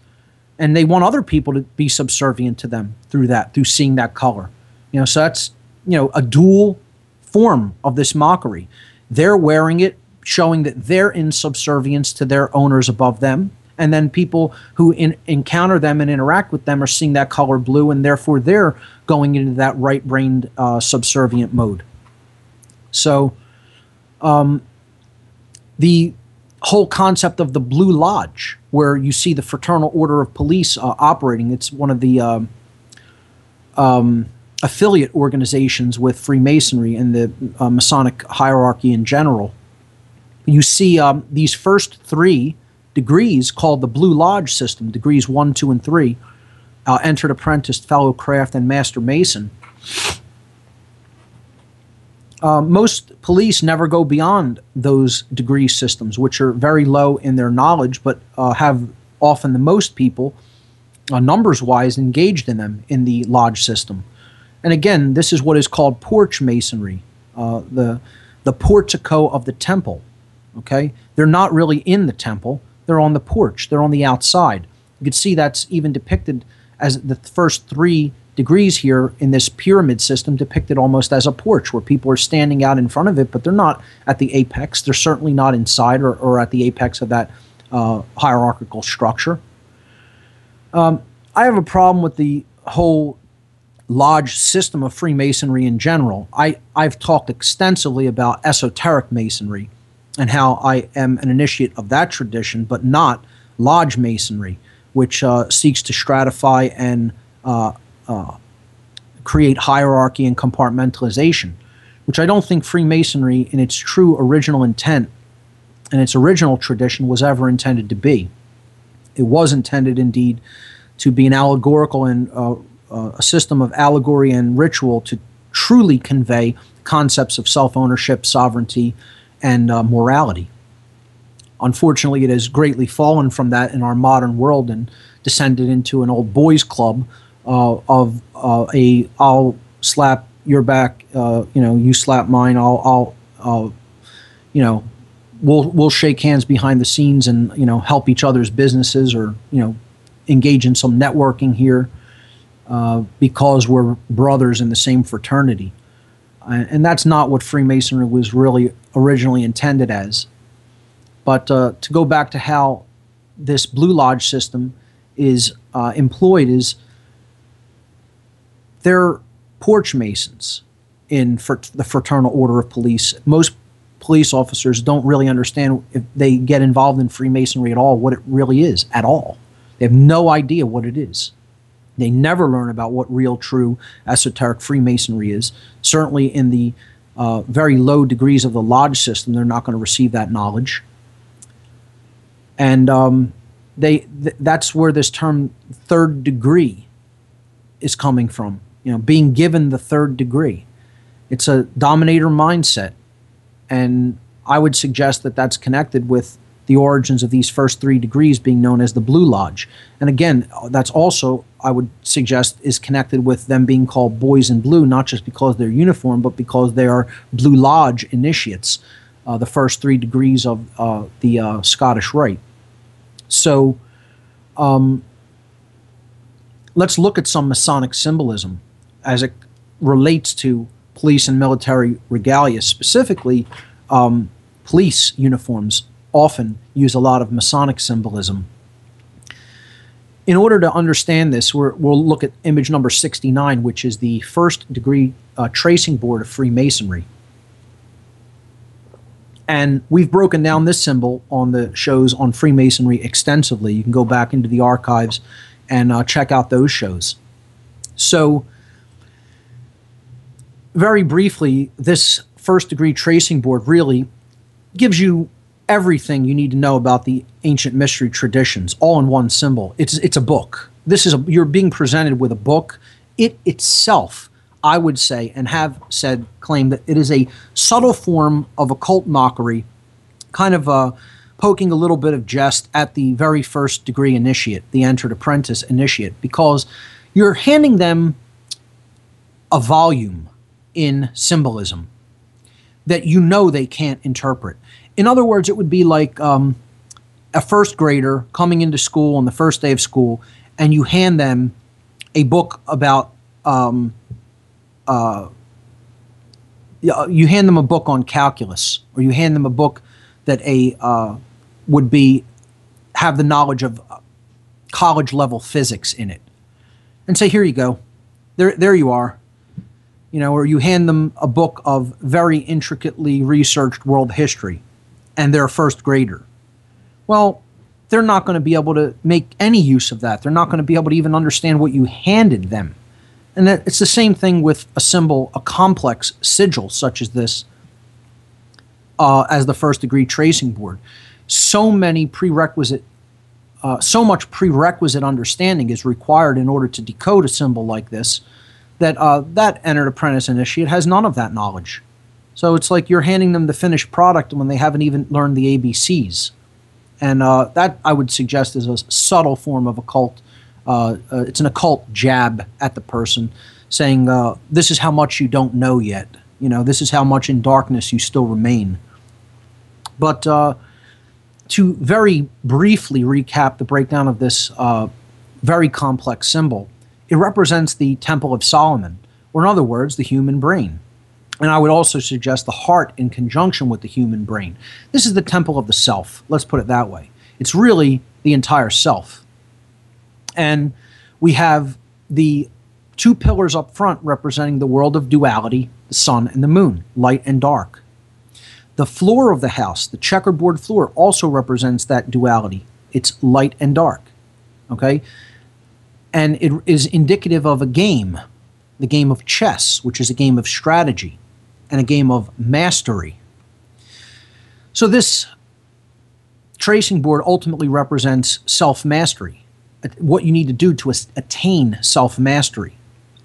And they want other people to be subservient to them through that through seeing that color. You know so that's you know a dual form of this mockery. They're wearing it showing that they're in subservience to their owners above them. And then people who in, encounter them and interact with them are seeing that color blue and therefore they're going into that right brained uh, subservient mode so um, the whole concept of the blue lodge where you see the Fraternal Order of Police uh, operating. It's one of the um, um, affiliate organizations with Freemasonry and the uh, Masonic hierarchy in general. You see um, these first three degrees called the Blue Lodge system, degrees one, two, and three, uh, entered apprentice, fellow craft, and master mason. Uh, most police never go beyond those degree systems, which are very low in their knowledge, but uh, have often the most people, uh, numbers wise, engaged in them in the lodge system. And again, this is what is called porch masonry, uh, the, the portico of the temple. Okay? They're not really in the temple, they're on the porch, they're on the outside. You can see that's even depicted as the first three degrees here in this pyramid system depicted almost as a porch where people are standing out in front of it, but they're not at the apex. They're certainly not inside or, or at the apex of that uh, hierarchical structure. Um, I have a problem with the whole lodge system of Freemasonry in general. I, I've talked extensively about esoteric Masonry and how I am an initiate of that tradition, but not lodge Masonry, which uh, seeks to stratify and uh, uh, create hierarchy and compartmentalization, which I don't think Freemasonry, in its true original intent and its original tradition, was ever intended to be. It was intended, indeed, to be an allegorical and uh, uh, a system of allegory and ritual to truly convey concepts of self ownership, sovereignty, and uh, morality. Unfortunately, it has greatly fallen from that in our modern world and descended into an old boys' club of uh, a I'll slap your back, uh, you know, you slap mine. I'll, I'll, you know, we'll we'll shake hands behind the scenes and you know help each other's businesses or you know engage in some networking here uh, because we're brothers in the same fraternity. and that's not what Freemasonry was really originally intended as. But uh, to go back to how this Blue Lodge system is uh, employed is they're porch masons in the Fraternal Order of Police. Most police officers don't really understand if they get involved in Freemasonry at all what it really is at all. They have no idea what it is. They never learn about what real, true, esoteric Freemasonry is. Certainly, in the uh, very low degrees of the lodge system, they're not going to receive that knowledge. And um, they th- that's where this term third degree is coming from you know, being given the third degree. It's a dominator mindset. And I would suggest that that's connected with the origins of these first three degrees being known as the Blue Lodge. And again, that's also, I would suggest, is connected with them being called boys in blue, not just because they're uniform, but because they are Blue Lodge initiates, uh, the first three degrees of uh, the uh, Scottish Rite. So um, let's look at some Masonic symbolism as it relates to police and military regalia. Specifically, um, police uniforms often use a lot of Masonic symbolism. In order to understand this, we will look at image number 69, which is the first degree uh, tracing board of Freemasonry. And we've broken down this symbol on the shows on Freemasonry extensively. You can go back into the archives and uh, check out those shows. So, very briefly, this first degree tracing board really gives you everything you need to know about the ancient mystery traditions all in one symbol. It's it's a book. This is a you're being presented with a book. It itself, I would say, and have said, claim that it is a subtle form of occult mockery, kind of uh, poking a little bit of jest at the very first degree initiate, the entered apprentice initiate, because you're handing them a volume in symbolism that you know they can't interpret. In other words, it would be like um, a first grader coming into school on the first day of school, and you hand them a book about. Um, uh, you hand them a book on calculus, or you hand them a book that a uh, would be have the knowledge of college level physics in it, and say, "Here you go, there, there you are you know, or you hand them a book of very intricately researched world history and they're a first grader. Well, they're not going to be able to make any use of that. They're not going to be able to even understand what you handed them. And that, it's the same thing with a symbol, a complex sigil such as this, uh, as the first degree tracing board. So many prerequisite, uh, so much prerequisite understanding is required in order to decode a symbol like this that uh, that entered apprentice initiate has none of that knowledge. So it's like you're handing them the finished product when they haven't even learned the ABCs. And uh, that I would suggest is a subtle form of occult. Uh, uh, it's an occult jab at the person, saying, uh, "This is how much you don't know yet. You know, this is how much in darkness you still remain." But uh, to very briefly recap the breakdown of this very complex symbol. It represents the Temple of Solomon, or in other words, the human brain. And I would also suggest the heart in conjunction with the human brain. This is the temple of the self. Let's put it that way. It's really the entire self. And we have the two pillars up front representing the world of duality, the sun and the moon, light and dark. The floor of the house, the checkerboard floor, also represents that duality. It's light and dark. Okay? And it is indicative of a game, the game of chess, which is a game of strategy and a game of mastery. So, this tracing board ultimately represents self mastery, what you need to do to attain self mastery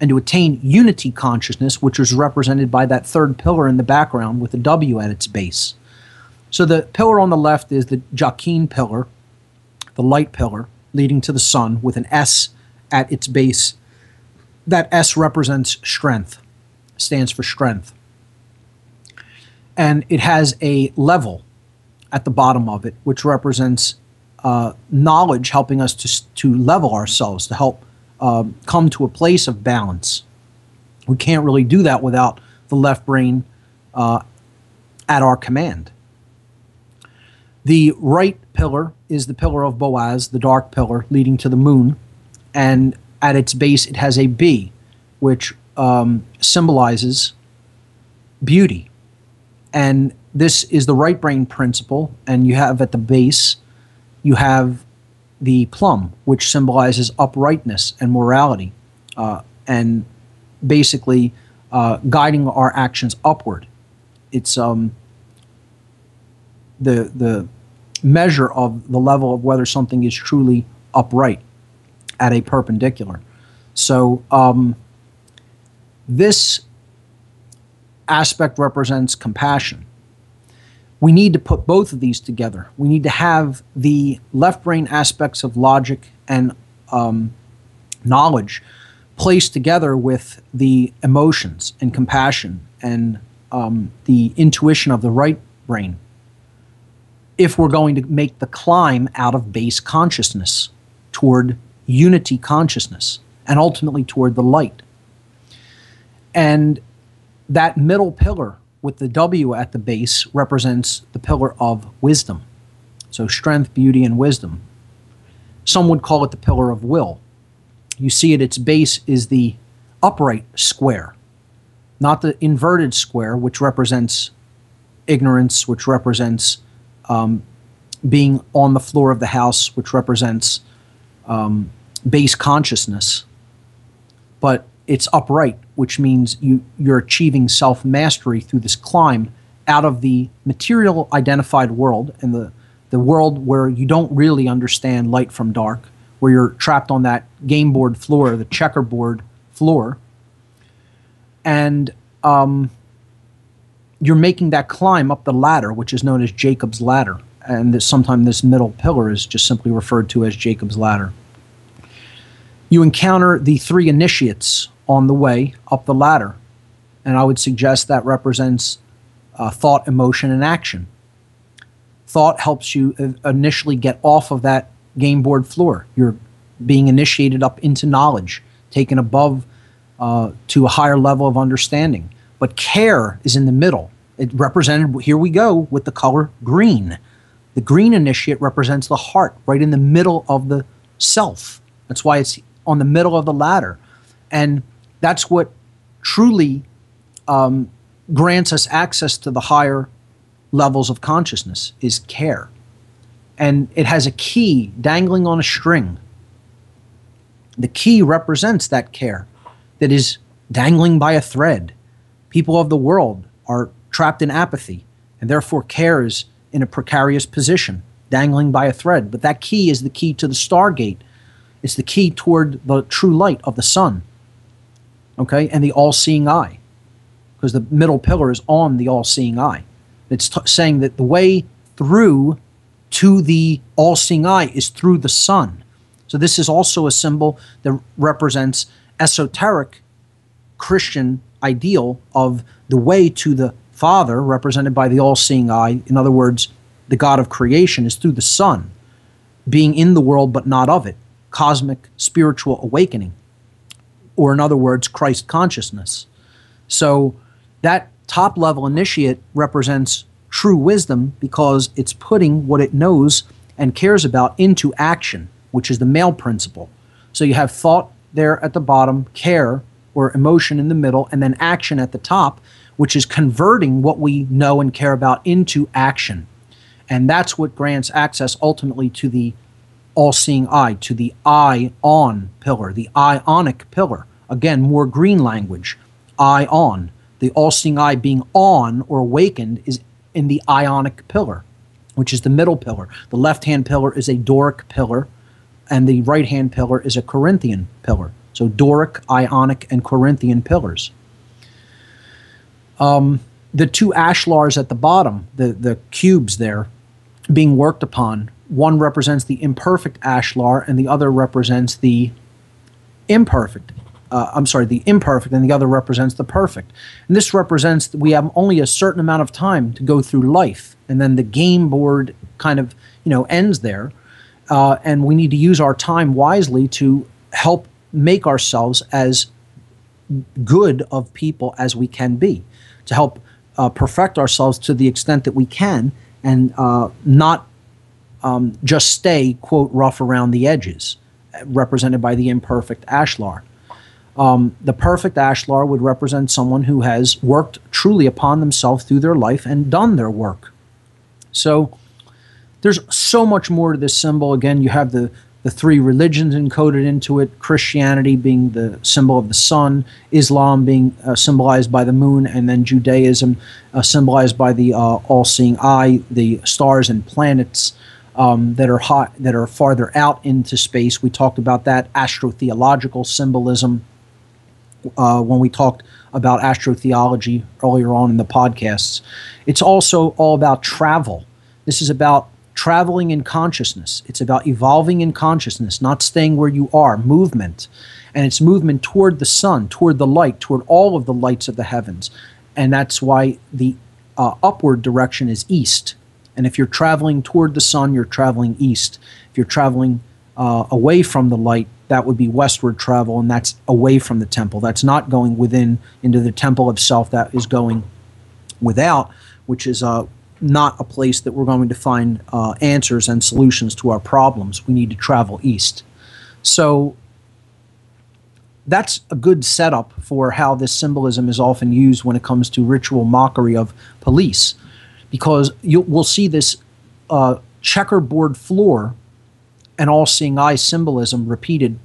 and to attain unity consciousness, which is represented by that third pillar in the background with a W at its base. So, the pillar on the left is the Jachin pillar, the light pillar leading to the sun with an S at its base. That S represents strength, stands for strength and it has a level at the bottom of it, which represents uh, knowledge helping us to, to level ourselves, to help um, come to a place of balance. We can't really do that without the left brain uh, at our command. The right pillar is the pillar of Boaz, the dark pillar leading to the moon, and at its base it has a B, which um, symbolizes beauty and this is the right brain principle. And you have at the base, you have the plumb, which symbolizes uprightness and morality, uh, and basically uh, guiding our actions upward. It's um, the the measure of the level of whether something is truly upright at a perpendicular. So um, this aspect represents compassion. We need to put both of these together. We need to have the left brain aspects of logic and um, knowledge placed together with the emotions and compassion and um, the intuition of the right brain if we're going to make the climb out of base consciousness toward unity consciousness and ultimately toward the light. And that middle pillar with the W at the base represents the pillar of wisdom. So, strength, beauty, and wisdom. Some would call it the pillar of will. You see at its base is the upright square, not the inverted square, which represents ignorance, which represents um, being on the floor of the house, which represents um, base consciousness. But it's upright, which means you, you're achieving self mastery through this climb out of the material identified world and the, the world where you don't really understand light from dark, where you're trapped on that game board floor, the checkerboard floor. And um, you're making that climb up the ladder, which is known as Jacob's ladder. And sometimes this middle pillar is just simply referred to as Jacob's ladder. You encounter the three initiates on the way up the ladder. And I would suggest that represents uh, thought, emotion, and action. Thought helps you initially get off of that game board floor. You're being initiated up into knowledge, taken above uh, to a higher level of understanding. But care is in the middle. It represented, here we go, with the color green. The green initiate represents the heart, right in the middle of the self. That's why it's on the middle of the ladder. And that's what truly um, grants us access to the higher levels of consciousness is care. And it has a key dangling on a string. The key represents that care that is dangling by a thread. People of the world are trapped in apathy, and therefore care is in a precarious position, dangling by a thread. But that key is the key to the stargate. It's the key toward the true light of the sun okay, and the all seeing eye, because the middle pillar is on the all seeing eye. It's t- saying that the way through to the all seeing eye is through the sun. So this is also a symbol that represents esoteric Christian ideal of the way to the Father, represented by the all seeing eye. In other words, the God of creation is through the Son, being in the world but not of it, cosmic spiritual awakening, or in other words, Christ consciousness. So that top level initiate represents true wisdom because it's putting what it knows and cares about into action, which is the male principle. So you have thought there at the bottom, care or emotion in the middle, and then action at the top, which is converting what we know and care about into action. And that's what grants access ultimately to the all seeing eye, to the eye on pillar, the ionic pillar. Again, more green language, eye on. The all seeing eye being on or awakened is in the ionic pillar, which is the middle pillar. The left hand pillar is a Doric pillar, and the right hand pillar is a Corinthian pillar. So Doric, Ionic, and Corinthian pillars. Um, the two ashlars at the bottom, the, the cubes there, being worked upon, one represents the imperfect ashlar and the other represents the imperfect. Uh, I'm sorry, the imperfect, and the other represents the perfect. And this represents that we have only a certain amount of time to go through life, and then the game board kind of you know ends there, uh, and we need to use our time wisely to help make ourselves as good of people as we can be, to help uh, perfect ourselves to the extent that we can, and uh, not um, just stay quote rough around the edges, represented by the imperfect ashlar. Um, the perfect ashlar would represent someone who has worked truly upon themselves through their life and done their work. So there's so much more to this symbol. Again, you have the the three religions encoded into it Christianity being the symbol of the sun, Islam being uh, symbolized by the moon, and then Judaism uh, symbolized by the uh, all seeing eye, the stars and planets. Um, that are hot, that are farther out into space. We talked about that astrotheological symbolism uh, when we talked about astrotheology earlier on in the podcasts. It's also all about travel. This is about traveling in consciousness. It's about evolving in consciousness, not staying where you are, movement. And it's movement toward the sun, toward the light, toward all of the lights of the heavens. And that's why the uh, upward direction is east. And if you're traveling toward the sun, you're traveling east. If you're traveling uh, away from the light, that would be westward travel, and that's away from the temple. That's not going within into the temple of self. That is going without, which is uh, not a place that we're going to find uh, answers and solutions to our problems. We need to travel east. So that's a good setup for how this symbolism is often used when it comes to ritual mockery of police, because you, we'll see this uh, checkerboard floor and all-seeing eye symbolism repeated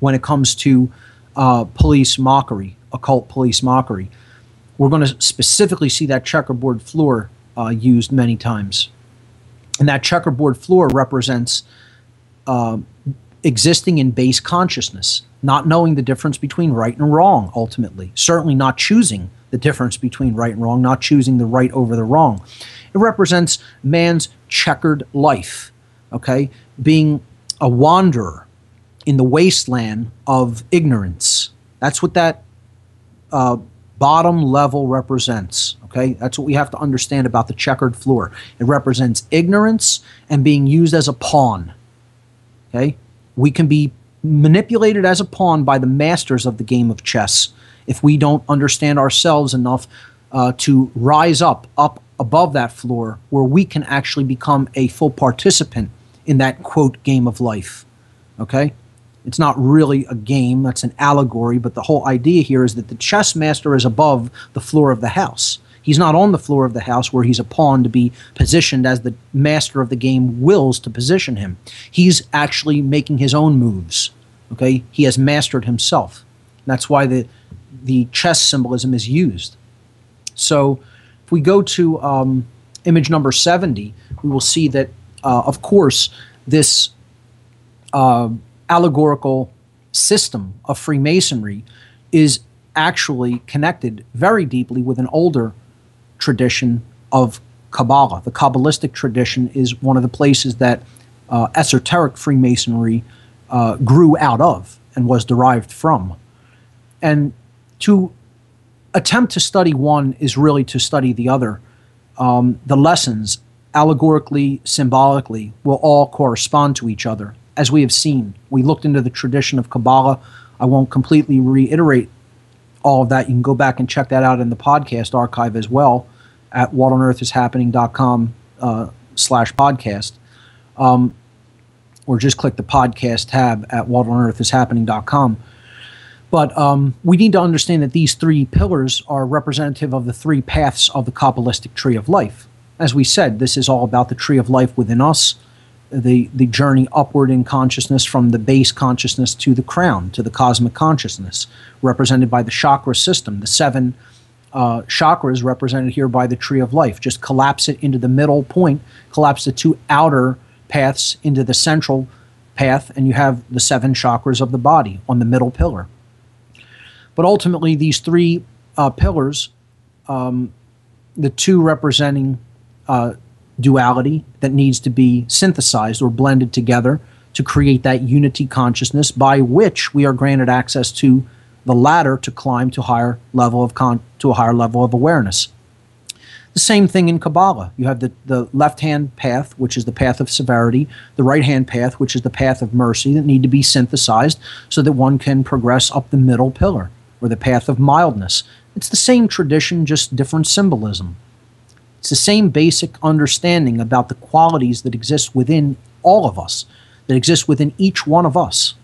when it comes to uh, police mockery, occult police mockery. We're going to specifically see that checkerboard floor uh, used many times. And that checkerboard floor represents uh, existing in base consciousness, not knowing the difference between right and wrong, ultimately. Certainly not choosing the difference between right and wrong, not choosing the right over the wrong. It represents man's checkered life, okay? Being a wanderer in the wasteland of ignorance. That's what that uh, bottom level represents. Okay, that's what we have to understand about the checkered floor. It represents ignorance and being used as a pawn. Okay, we can be manipulated as a pawn by the masters of the game of chess if we don't understand ourselves enough uh, to rise up, up above that floor, where we can actually become a full participant in that quote game of life. Okay. It's not really a game, that's an allegory, but the whole idea here is that the chess master is above the floor of the house. He's not on the floor of the house where he's a pawn to be positioned as the master of the game wills to position him. He's actually making his own moves. Okay? He has mastered himself. That's why the the chess symbolism is used. So if we go to um, image number 70, we will see that, uh, of course, this uh, allegorical system of Freemasonry is actually connected very deeply with an older tradition of Kabbalah. The Kabbalistic tradition is one of the places that uh, esoteric Freemasonry uh, grew out of and was derived from. And to attempt to study one is really to study the other. Um, the lessons, allegorically, symbolically, will all correspond to each other. as we have seen. We looked into the tradition of Kabbalah. I won't completely reiterate all of that. You can go back and check that out in the podcast archive as well at whatonearthishappening.com uh, slash podcast. Um, or just click the podcast tab at whatonearthishappening.com. But um, we need to understand that these three pillars are representative of the three paths of the Kabbalistic tree of life. As we said, this is all about the tree of life within us, the, the journey upward in consciousness from the base consciousness to the crown, to the cosmic consciousness, represented by the chakra system, the seven uh, chakras represented here by the tree of life. Just collapse it into the middle point, collapse the two outer paths into the central path, and you have the seven chakras of the body on the middle pillar. But ultimately, these three uh, pillars, um, the two representing uh, duality that needs to be synthesized or blended together to create that unity consciousness by which we are granted access to the ladder to climb to higher level of con- to a higher level of awareness. The same thing in Kabbalah. You have the, the left hand path, which is the path of severity, the right hand path, which is the path of mercy, that need to be synthesized so that one can progress up the middle pillar or the path of mildness. It's the same tradition, just different symbolism. It's the same basic understanding about the qualities that exist within all of us, that exist within each one of us.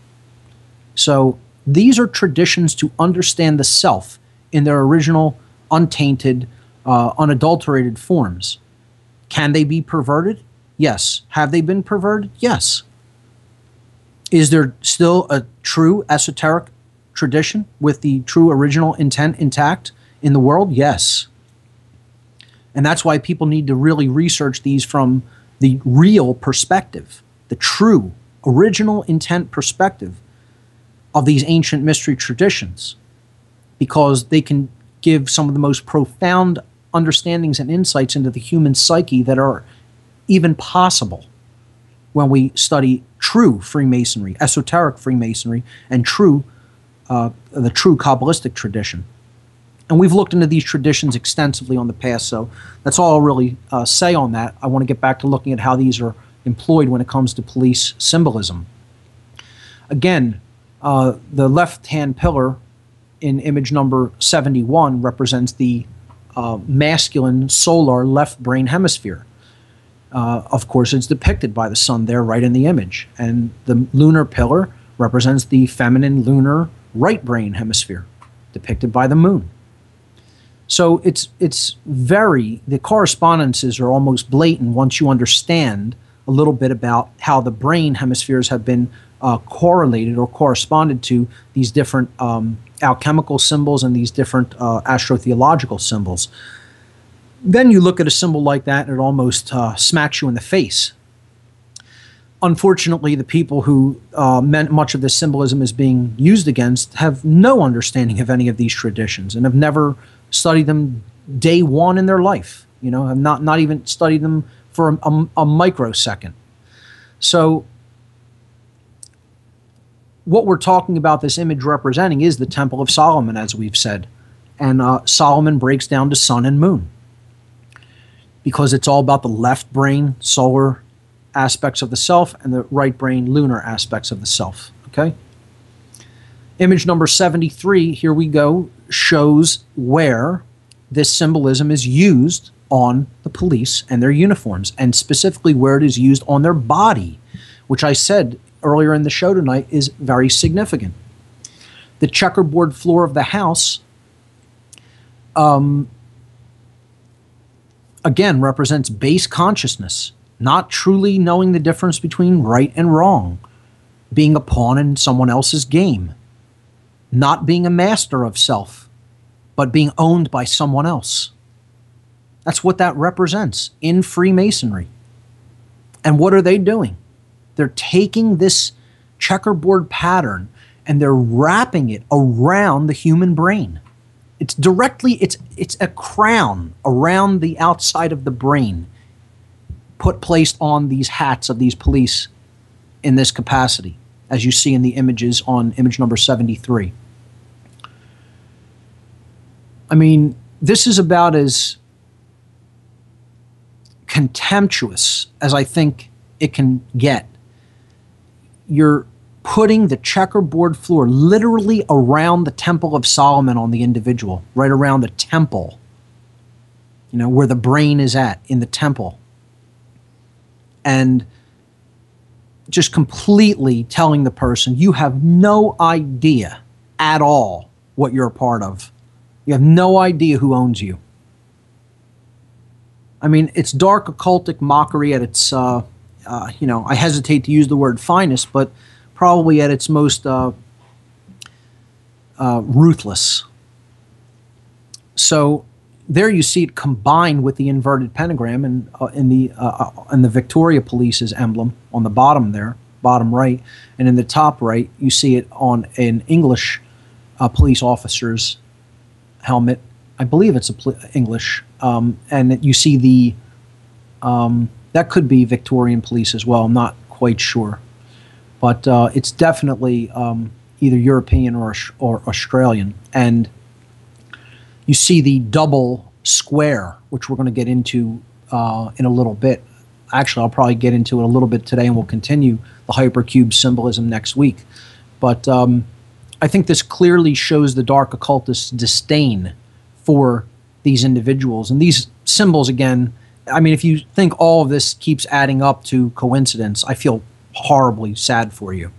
So these are traditions to understand the self in their original, untainted, uh, unadulterated forms. Can they be perverted? Yes. Have they been perverted? Yes. Is there still a true esoteric tradition with the true original intent intact in the world? Yes. And that's why people need to really research these from the real perspective, the true, original intent perspective of these ancient mystery traditions, because they can give some of the most profound understandings and insights into the human psyche that are even possible when we study true Freemasonry, esoteric Freemasonry, and true uh, the true Kabbalistic tradition. And we've looked into these traditions extensively on the past, so that's all I'll really uh, say on that. I want to get back to looking at how these are employed when it comes to police symbolism. Again, uh, the left hand pillar in image number 71 represents the uh, masculine solar left brain hemisphere. Uh, of course, it's depicted by the sun there right in the image. And the lunar pillar represents the feminine lunar right brain hemisphere, depicted by the moon. So it's it's very the correspondences are almost blatant once you understand a little bit about how the brain hemispheres have been uh, correlated or corresponded to these different um, alchemical symbols and these different uh, astrotheological symbols. Then you look at a symbol like that and it almost uh, smacks you in the face unfortunately, the people who uh, meant much of this symbolism is being used against have no understanding of any of these traditions and have never studied them day one in their life. You know, have not not even studied them for a, a, a microsecond. So, what we're talking about this image representing is the Temple of Solomon, as we've said, and uh, Solomon breaks down to sun and moon because it's all about the left brain, solar aspects of the self and the right brain lunar aspects of the self. Okay? Image number 73, here we go, shows where this symbolism is used on the police and their uniforms, and specifically where it is used on their body, which I said earlier in the show tonight is very significant. The checkerboard floor of the house um, again represents base consciousness not truly knowing the difference between right and wrong, being a pawn in someone else's game, not being a master of self, but being owned by someone else. That's what that represents in Freemasonry. And what are they doing? They're taking this checkerboard pattern and they're wrapping it around the human brain. It's directly it's it's a crown around the outside of the brain put placed on these hats of these police in this capacity, as you see in the images on image number 73. I mean, this is about as contemptuous as I think it can get. you're putting the checkerboard floor literally around the Temple of Solomon on the individual, right around the temple, you know, where the brain is at in the temple. And just completely telling the person, you have no idea at all what you're a part of. You have no idea who owns you. I mean, it's dark occultic mockery at its, uh, uh, you know, I hesitate to use the word finest, but probably at its most uh, uh, ruthless. So there you see it combined with the inverted pentagram and uh, in the uh, uh, in the Victoria Police's emblem on the bottom there, bottom right, and in the top right you see it on an English uh, police officer's helmet. I believe it's a pl- English, um, and you see the um, that could be Victorian police as well. I'm not quite sure but uh, it's definitely um, either European or, or Australian. And you see the double square, which we're going to get into uh, in a little bit. Actually, I'll probably get into it a little bit today, and we'll continue the hypercube symbolism next week. But um, I think this clearly shows the dark occultist's disdain for these individuals. And these symbols, again, I mean, if you think all of this keeps adding up to coincidence, I feel horribly sad for you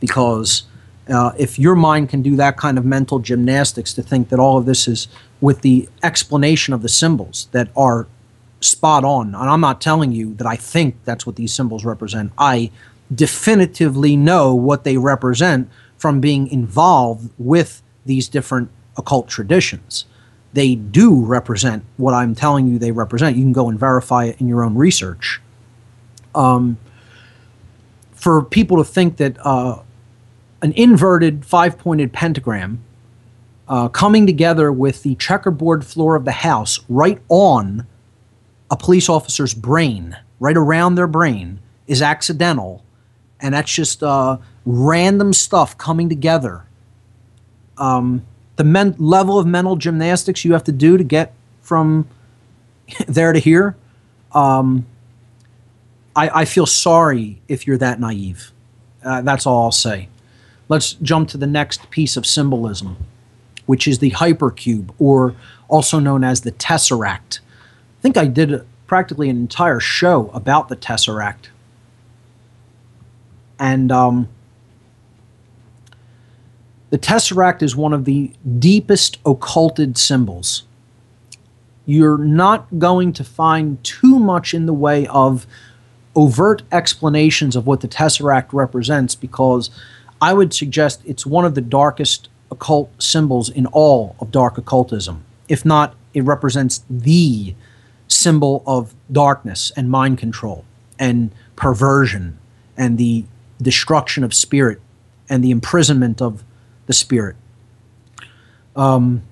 because uh, if your mind can do that kind of mental gymnastics to think that all of this is with the explanation of the symbols that are spot on, and I'm not telling you that I think that's what these symbols represent, I definitively know what they represent from being involved with these different occult traditions. They do represent what I'm telling you they represent. You can go and verify it in your own research. Um, for people to think that uh, an inverted five pointed pentagram uh, coming together with the checkerboard floor of the house right on a police officer's brain, right around their brain, is accidental. And that's just uh, random stuff coming together. Um, the men- level of mental gymnastics you have to do to get from there to here. Um, I, I feel sorry if you're that naive. Uh, that's all I'll say. Let's jump to the next piece of symbolism, which is the hypercube, or also known as the tesseract. I think I did practically an entire show about the tesseract. And um, the tesseract is one of the deepest occulted symbols. You're not going to find too much in the way of overt explanations of what the Tesseract represents because I would suggest it's one of the darkest occult symbols in all of dark occultism. If not, it represents the symbol of darkness and mind control and perversion and the destruction of spirit and the imprisonment of the spirit. Um,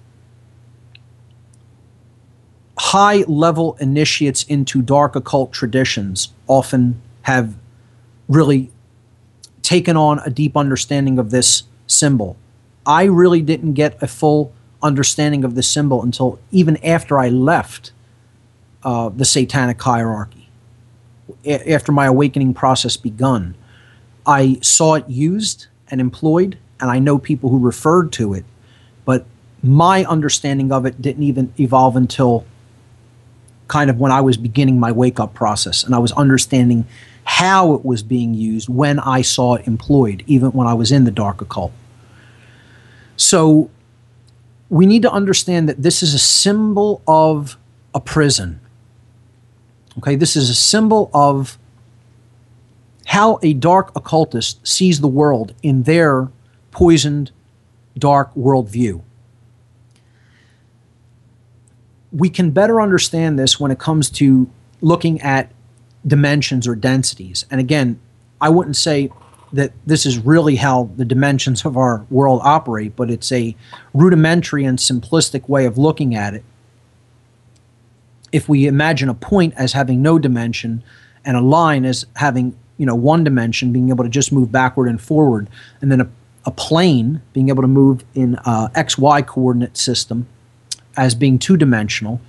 high level initiates into dark occult traditions often have really taken on a deep understanding of this symbol. I really didn't get a full understanding of the symbol until even after I left uh, the satanic hierarchy, a- after my awakening process begun. I saw it used and employed, and I know people who referred to it, but my understanding of it didn't even evolve until kind of when I was beginning my wake up process and I was understanding how it was being used when I saw it employed, even when I was in the dark occult. So we need to understand that this is a symbol of a prison. Okay, this is a symbol of how a dark occultist sees the world in their poisoned, dark worldview we can better understand this when it comes to looking at dimensions or densities. And again, I wouldn't say that this is really how the dimensions of our world operate, but it's a rudimentary and simplistic way of looking at it. If we imagine a point as having no dimension and a line as having you know one dimension, being able to just move backward and forward, and then a, a plane being able to move in a x y coordinate system, as being two dimensional,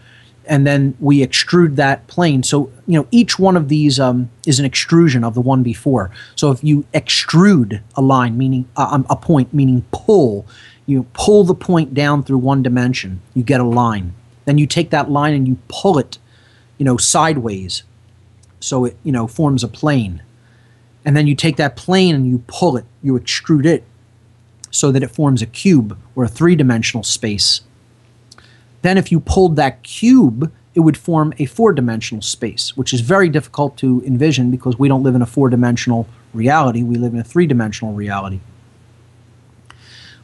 and then we extrude that plane. So, you know, each one of these um, is an extrusion of the one before. So, if you extrude a line, meaning uh, um, a point, meaning pull, you pull the point down through one dimension, you get a line. Then you take that line and you pull it, you know, sideways, so it you know forms a plane. And then you take that plane and you pull it, you extrude it, so that it forms a cube or a three-dimensional space. Then, if you pulled that cube, it would form a four dimensional space, which is very difficult to envision because we don't live in a four dimensional reality. We live in a three dimensional reality.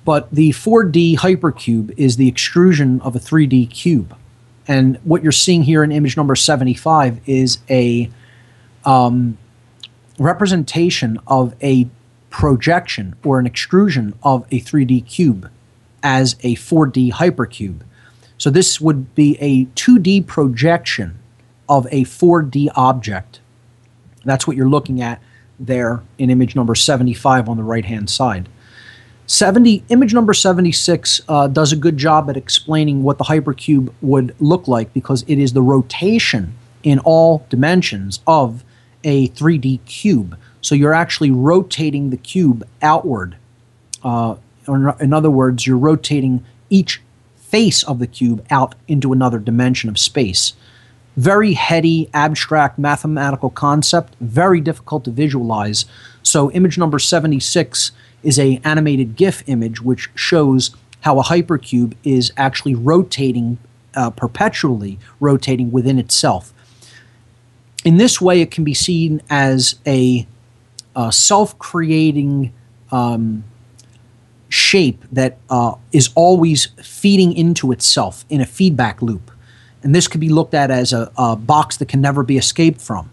But the 4D hypercube is the extrusion of a 3D cube. And what you're seeing here in image number 75 is a um, representation of a projection or an extrusion of a 3D cube as a 4D hypercube. So this would be a 2D projection of a 4D object. That's what you're looking at there in image number 75 on the right hand side. 70 image number 76 uh, does a good job at explaining what the hypercube would look like because it is the rotation in all dimensions of a 3D cube. So you're actually rotating the cube outward. Uh, in other words, you're rotating each face of the cube out into another dimension of space. Very heady, abstract mathematical concept, very difficult to visualize. So, image number 76 is a animated GIF image which shows how a hypercube is actually rotating uh, perpetually, rotating within itself. In this way, it can be seen as a, a self-creating um, shape that uh, is always feeding into itself in a feedback loop. And this could be looked at as a, a, box that can never be escaped from.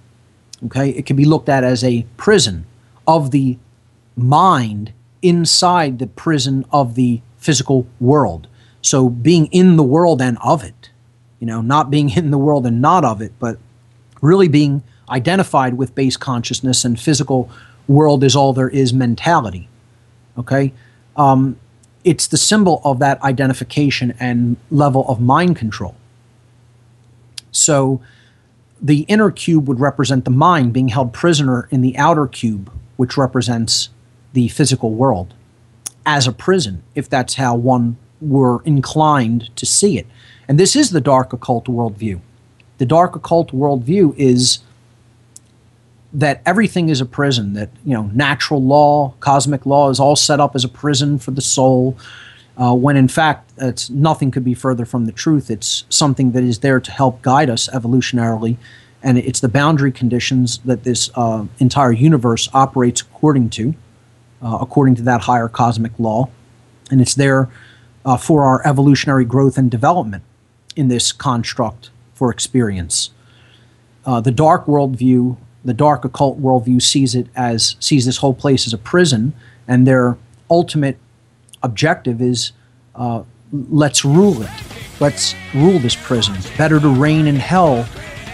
Okay, it can be looked at as a prison of the mind inside the prison of the physical world. So being in the world and of it, you know, not being in the world and not of it, but really being identified with base consciousness and physical world is all there is mentality. Okay, um, it's the symbol of that identification and level of mind control. So the inner cube would represent the mind being held prisoner in the outer cube, which represents the physical world as a prison, if that's how one were inclined to see it. And this is the dark occult worldview. The dark occult worldview is that everything is a prison, that you know natural law, cosmic law is all set up as a prison for the soul, uh, when in fact it's nothing could be further from the truth. It's something that is there to help guide us evolutionarily, and it's the boundary conditions that this uh, entire universe operates according to, uh, according to that higher cosmic law, and it's there uh, for our evolutionary growth and development in this construct for experience. Uh, the dark worldview the dark occult worldview sees it as sees this whole place as a prison, and their ultimate objective is uh, let's rule it. Let's rule this prison. Better to reign in hell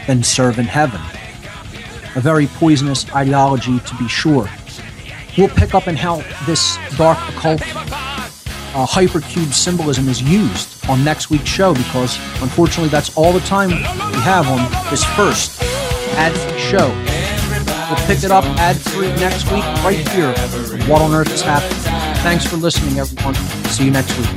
than serve in heaven. A very poisonous ideology, to be sure. We'll pick up in how this dark occult uh, hypercube symbolism is used on next week's show because unfortunately that's all the time we have on this first ad show. We'll pick it up ad free next week right here. What on earth is happening? Thanks for listening, everyone. See you next week.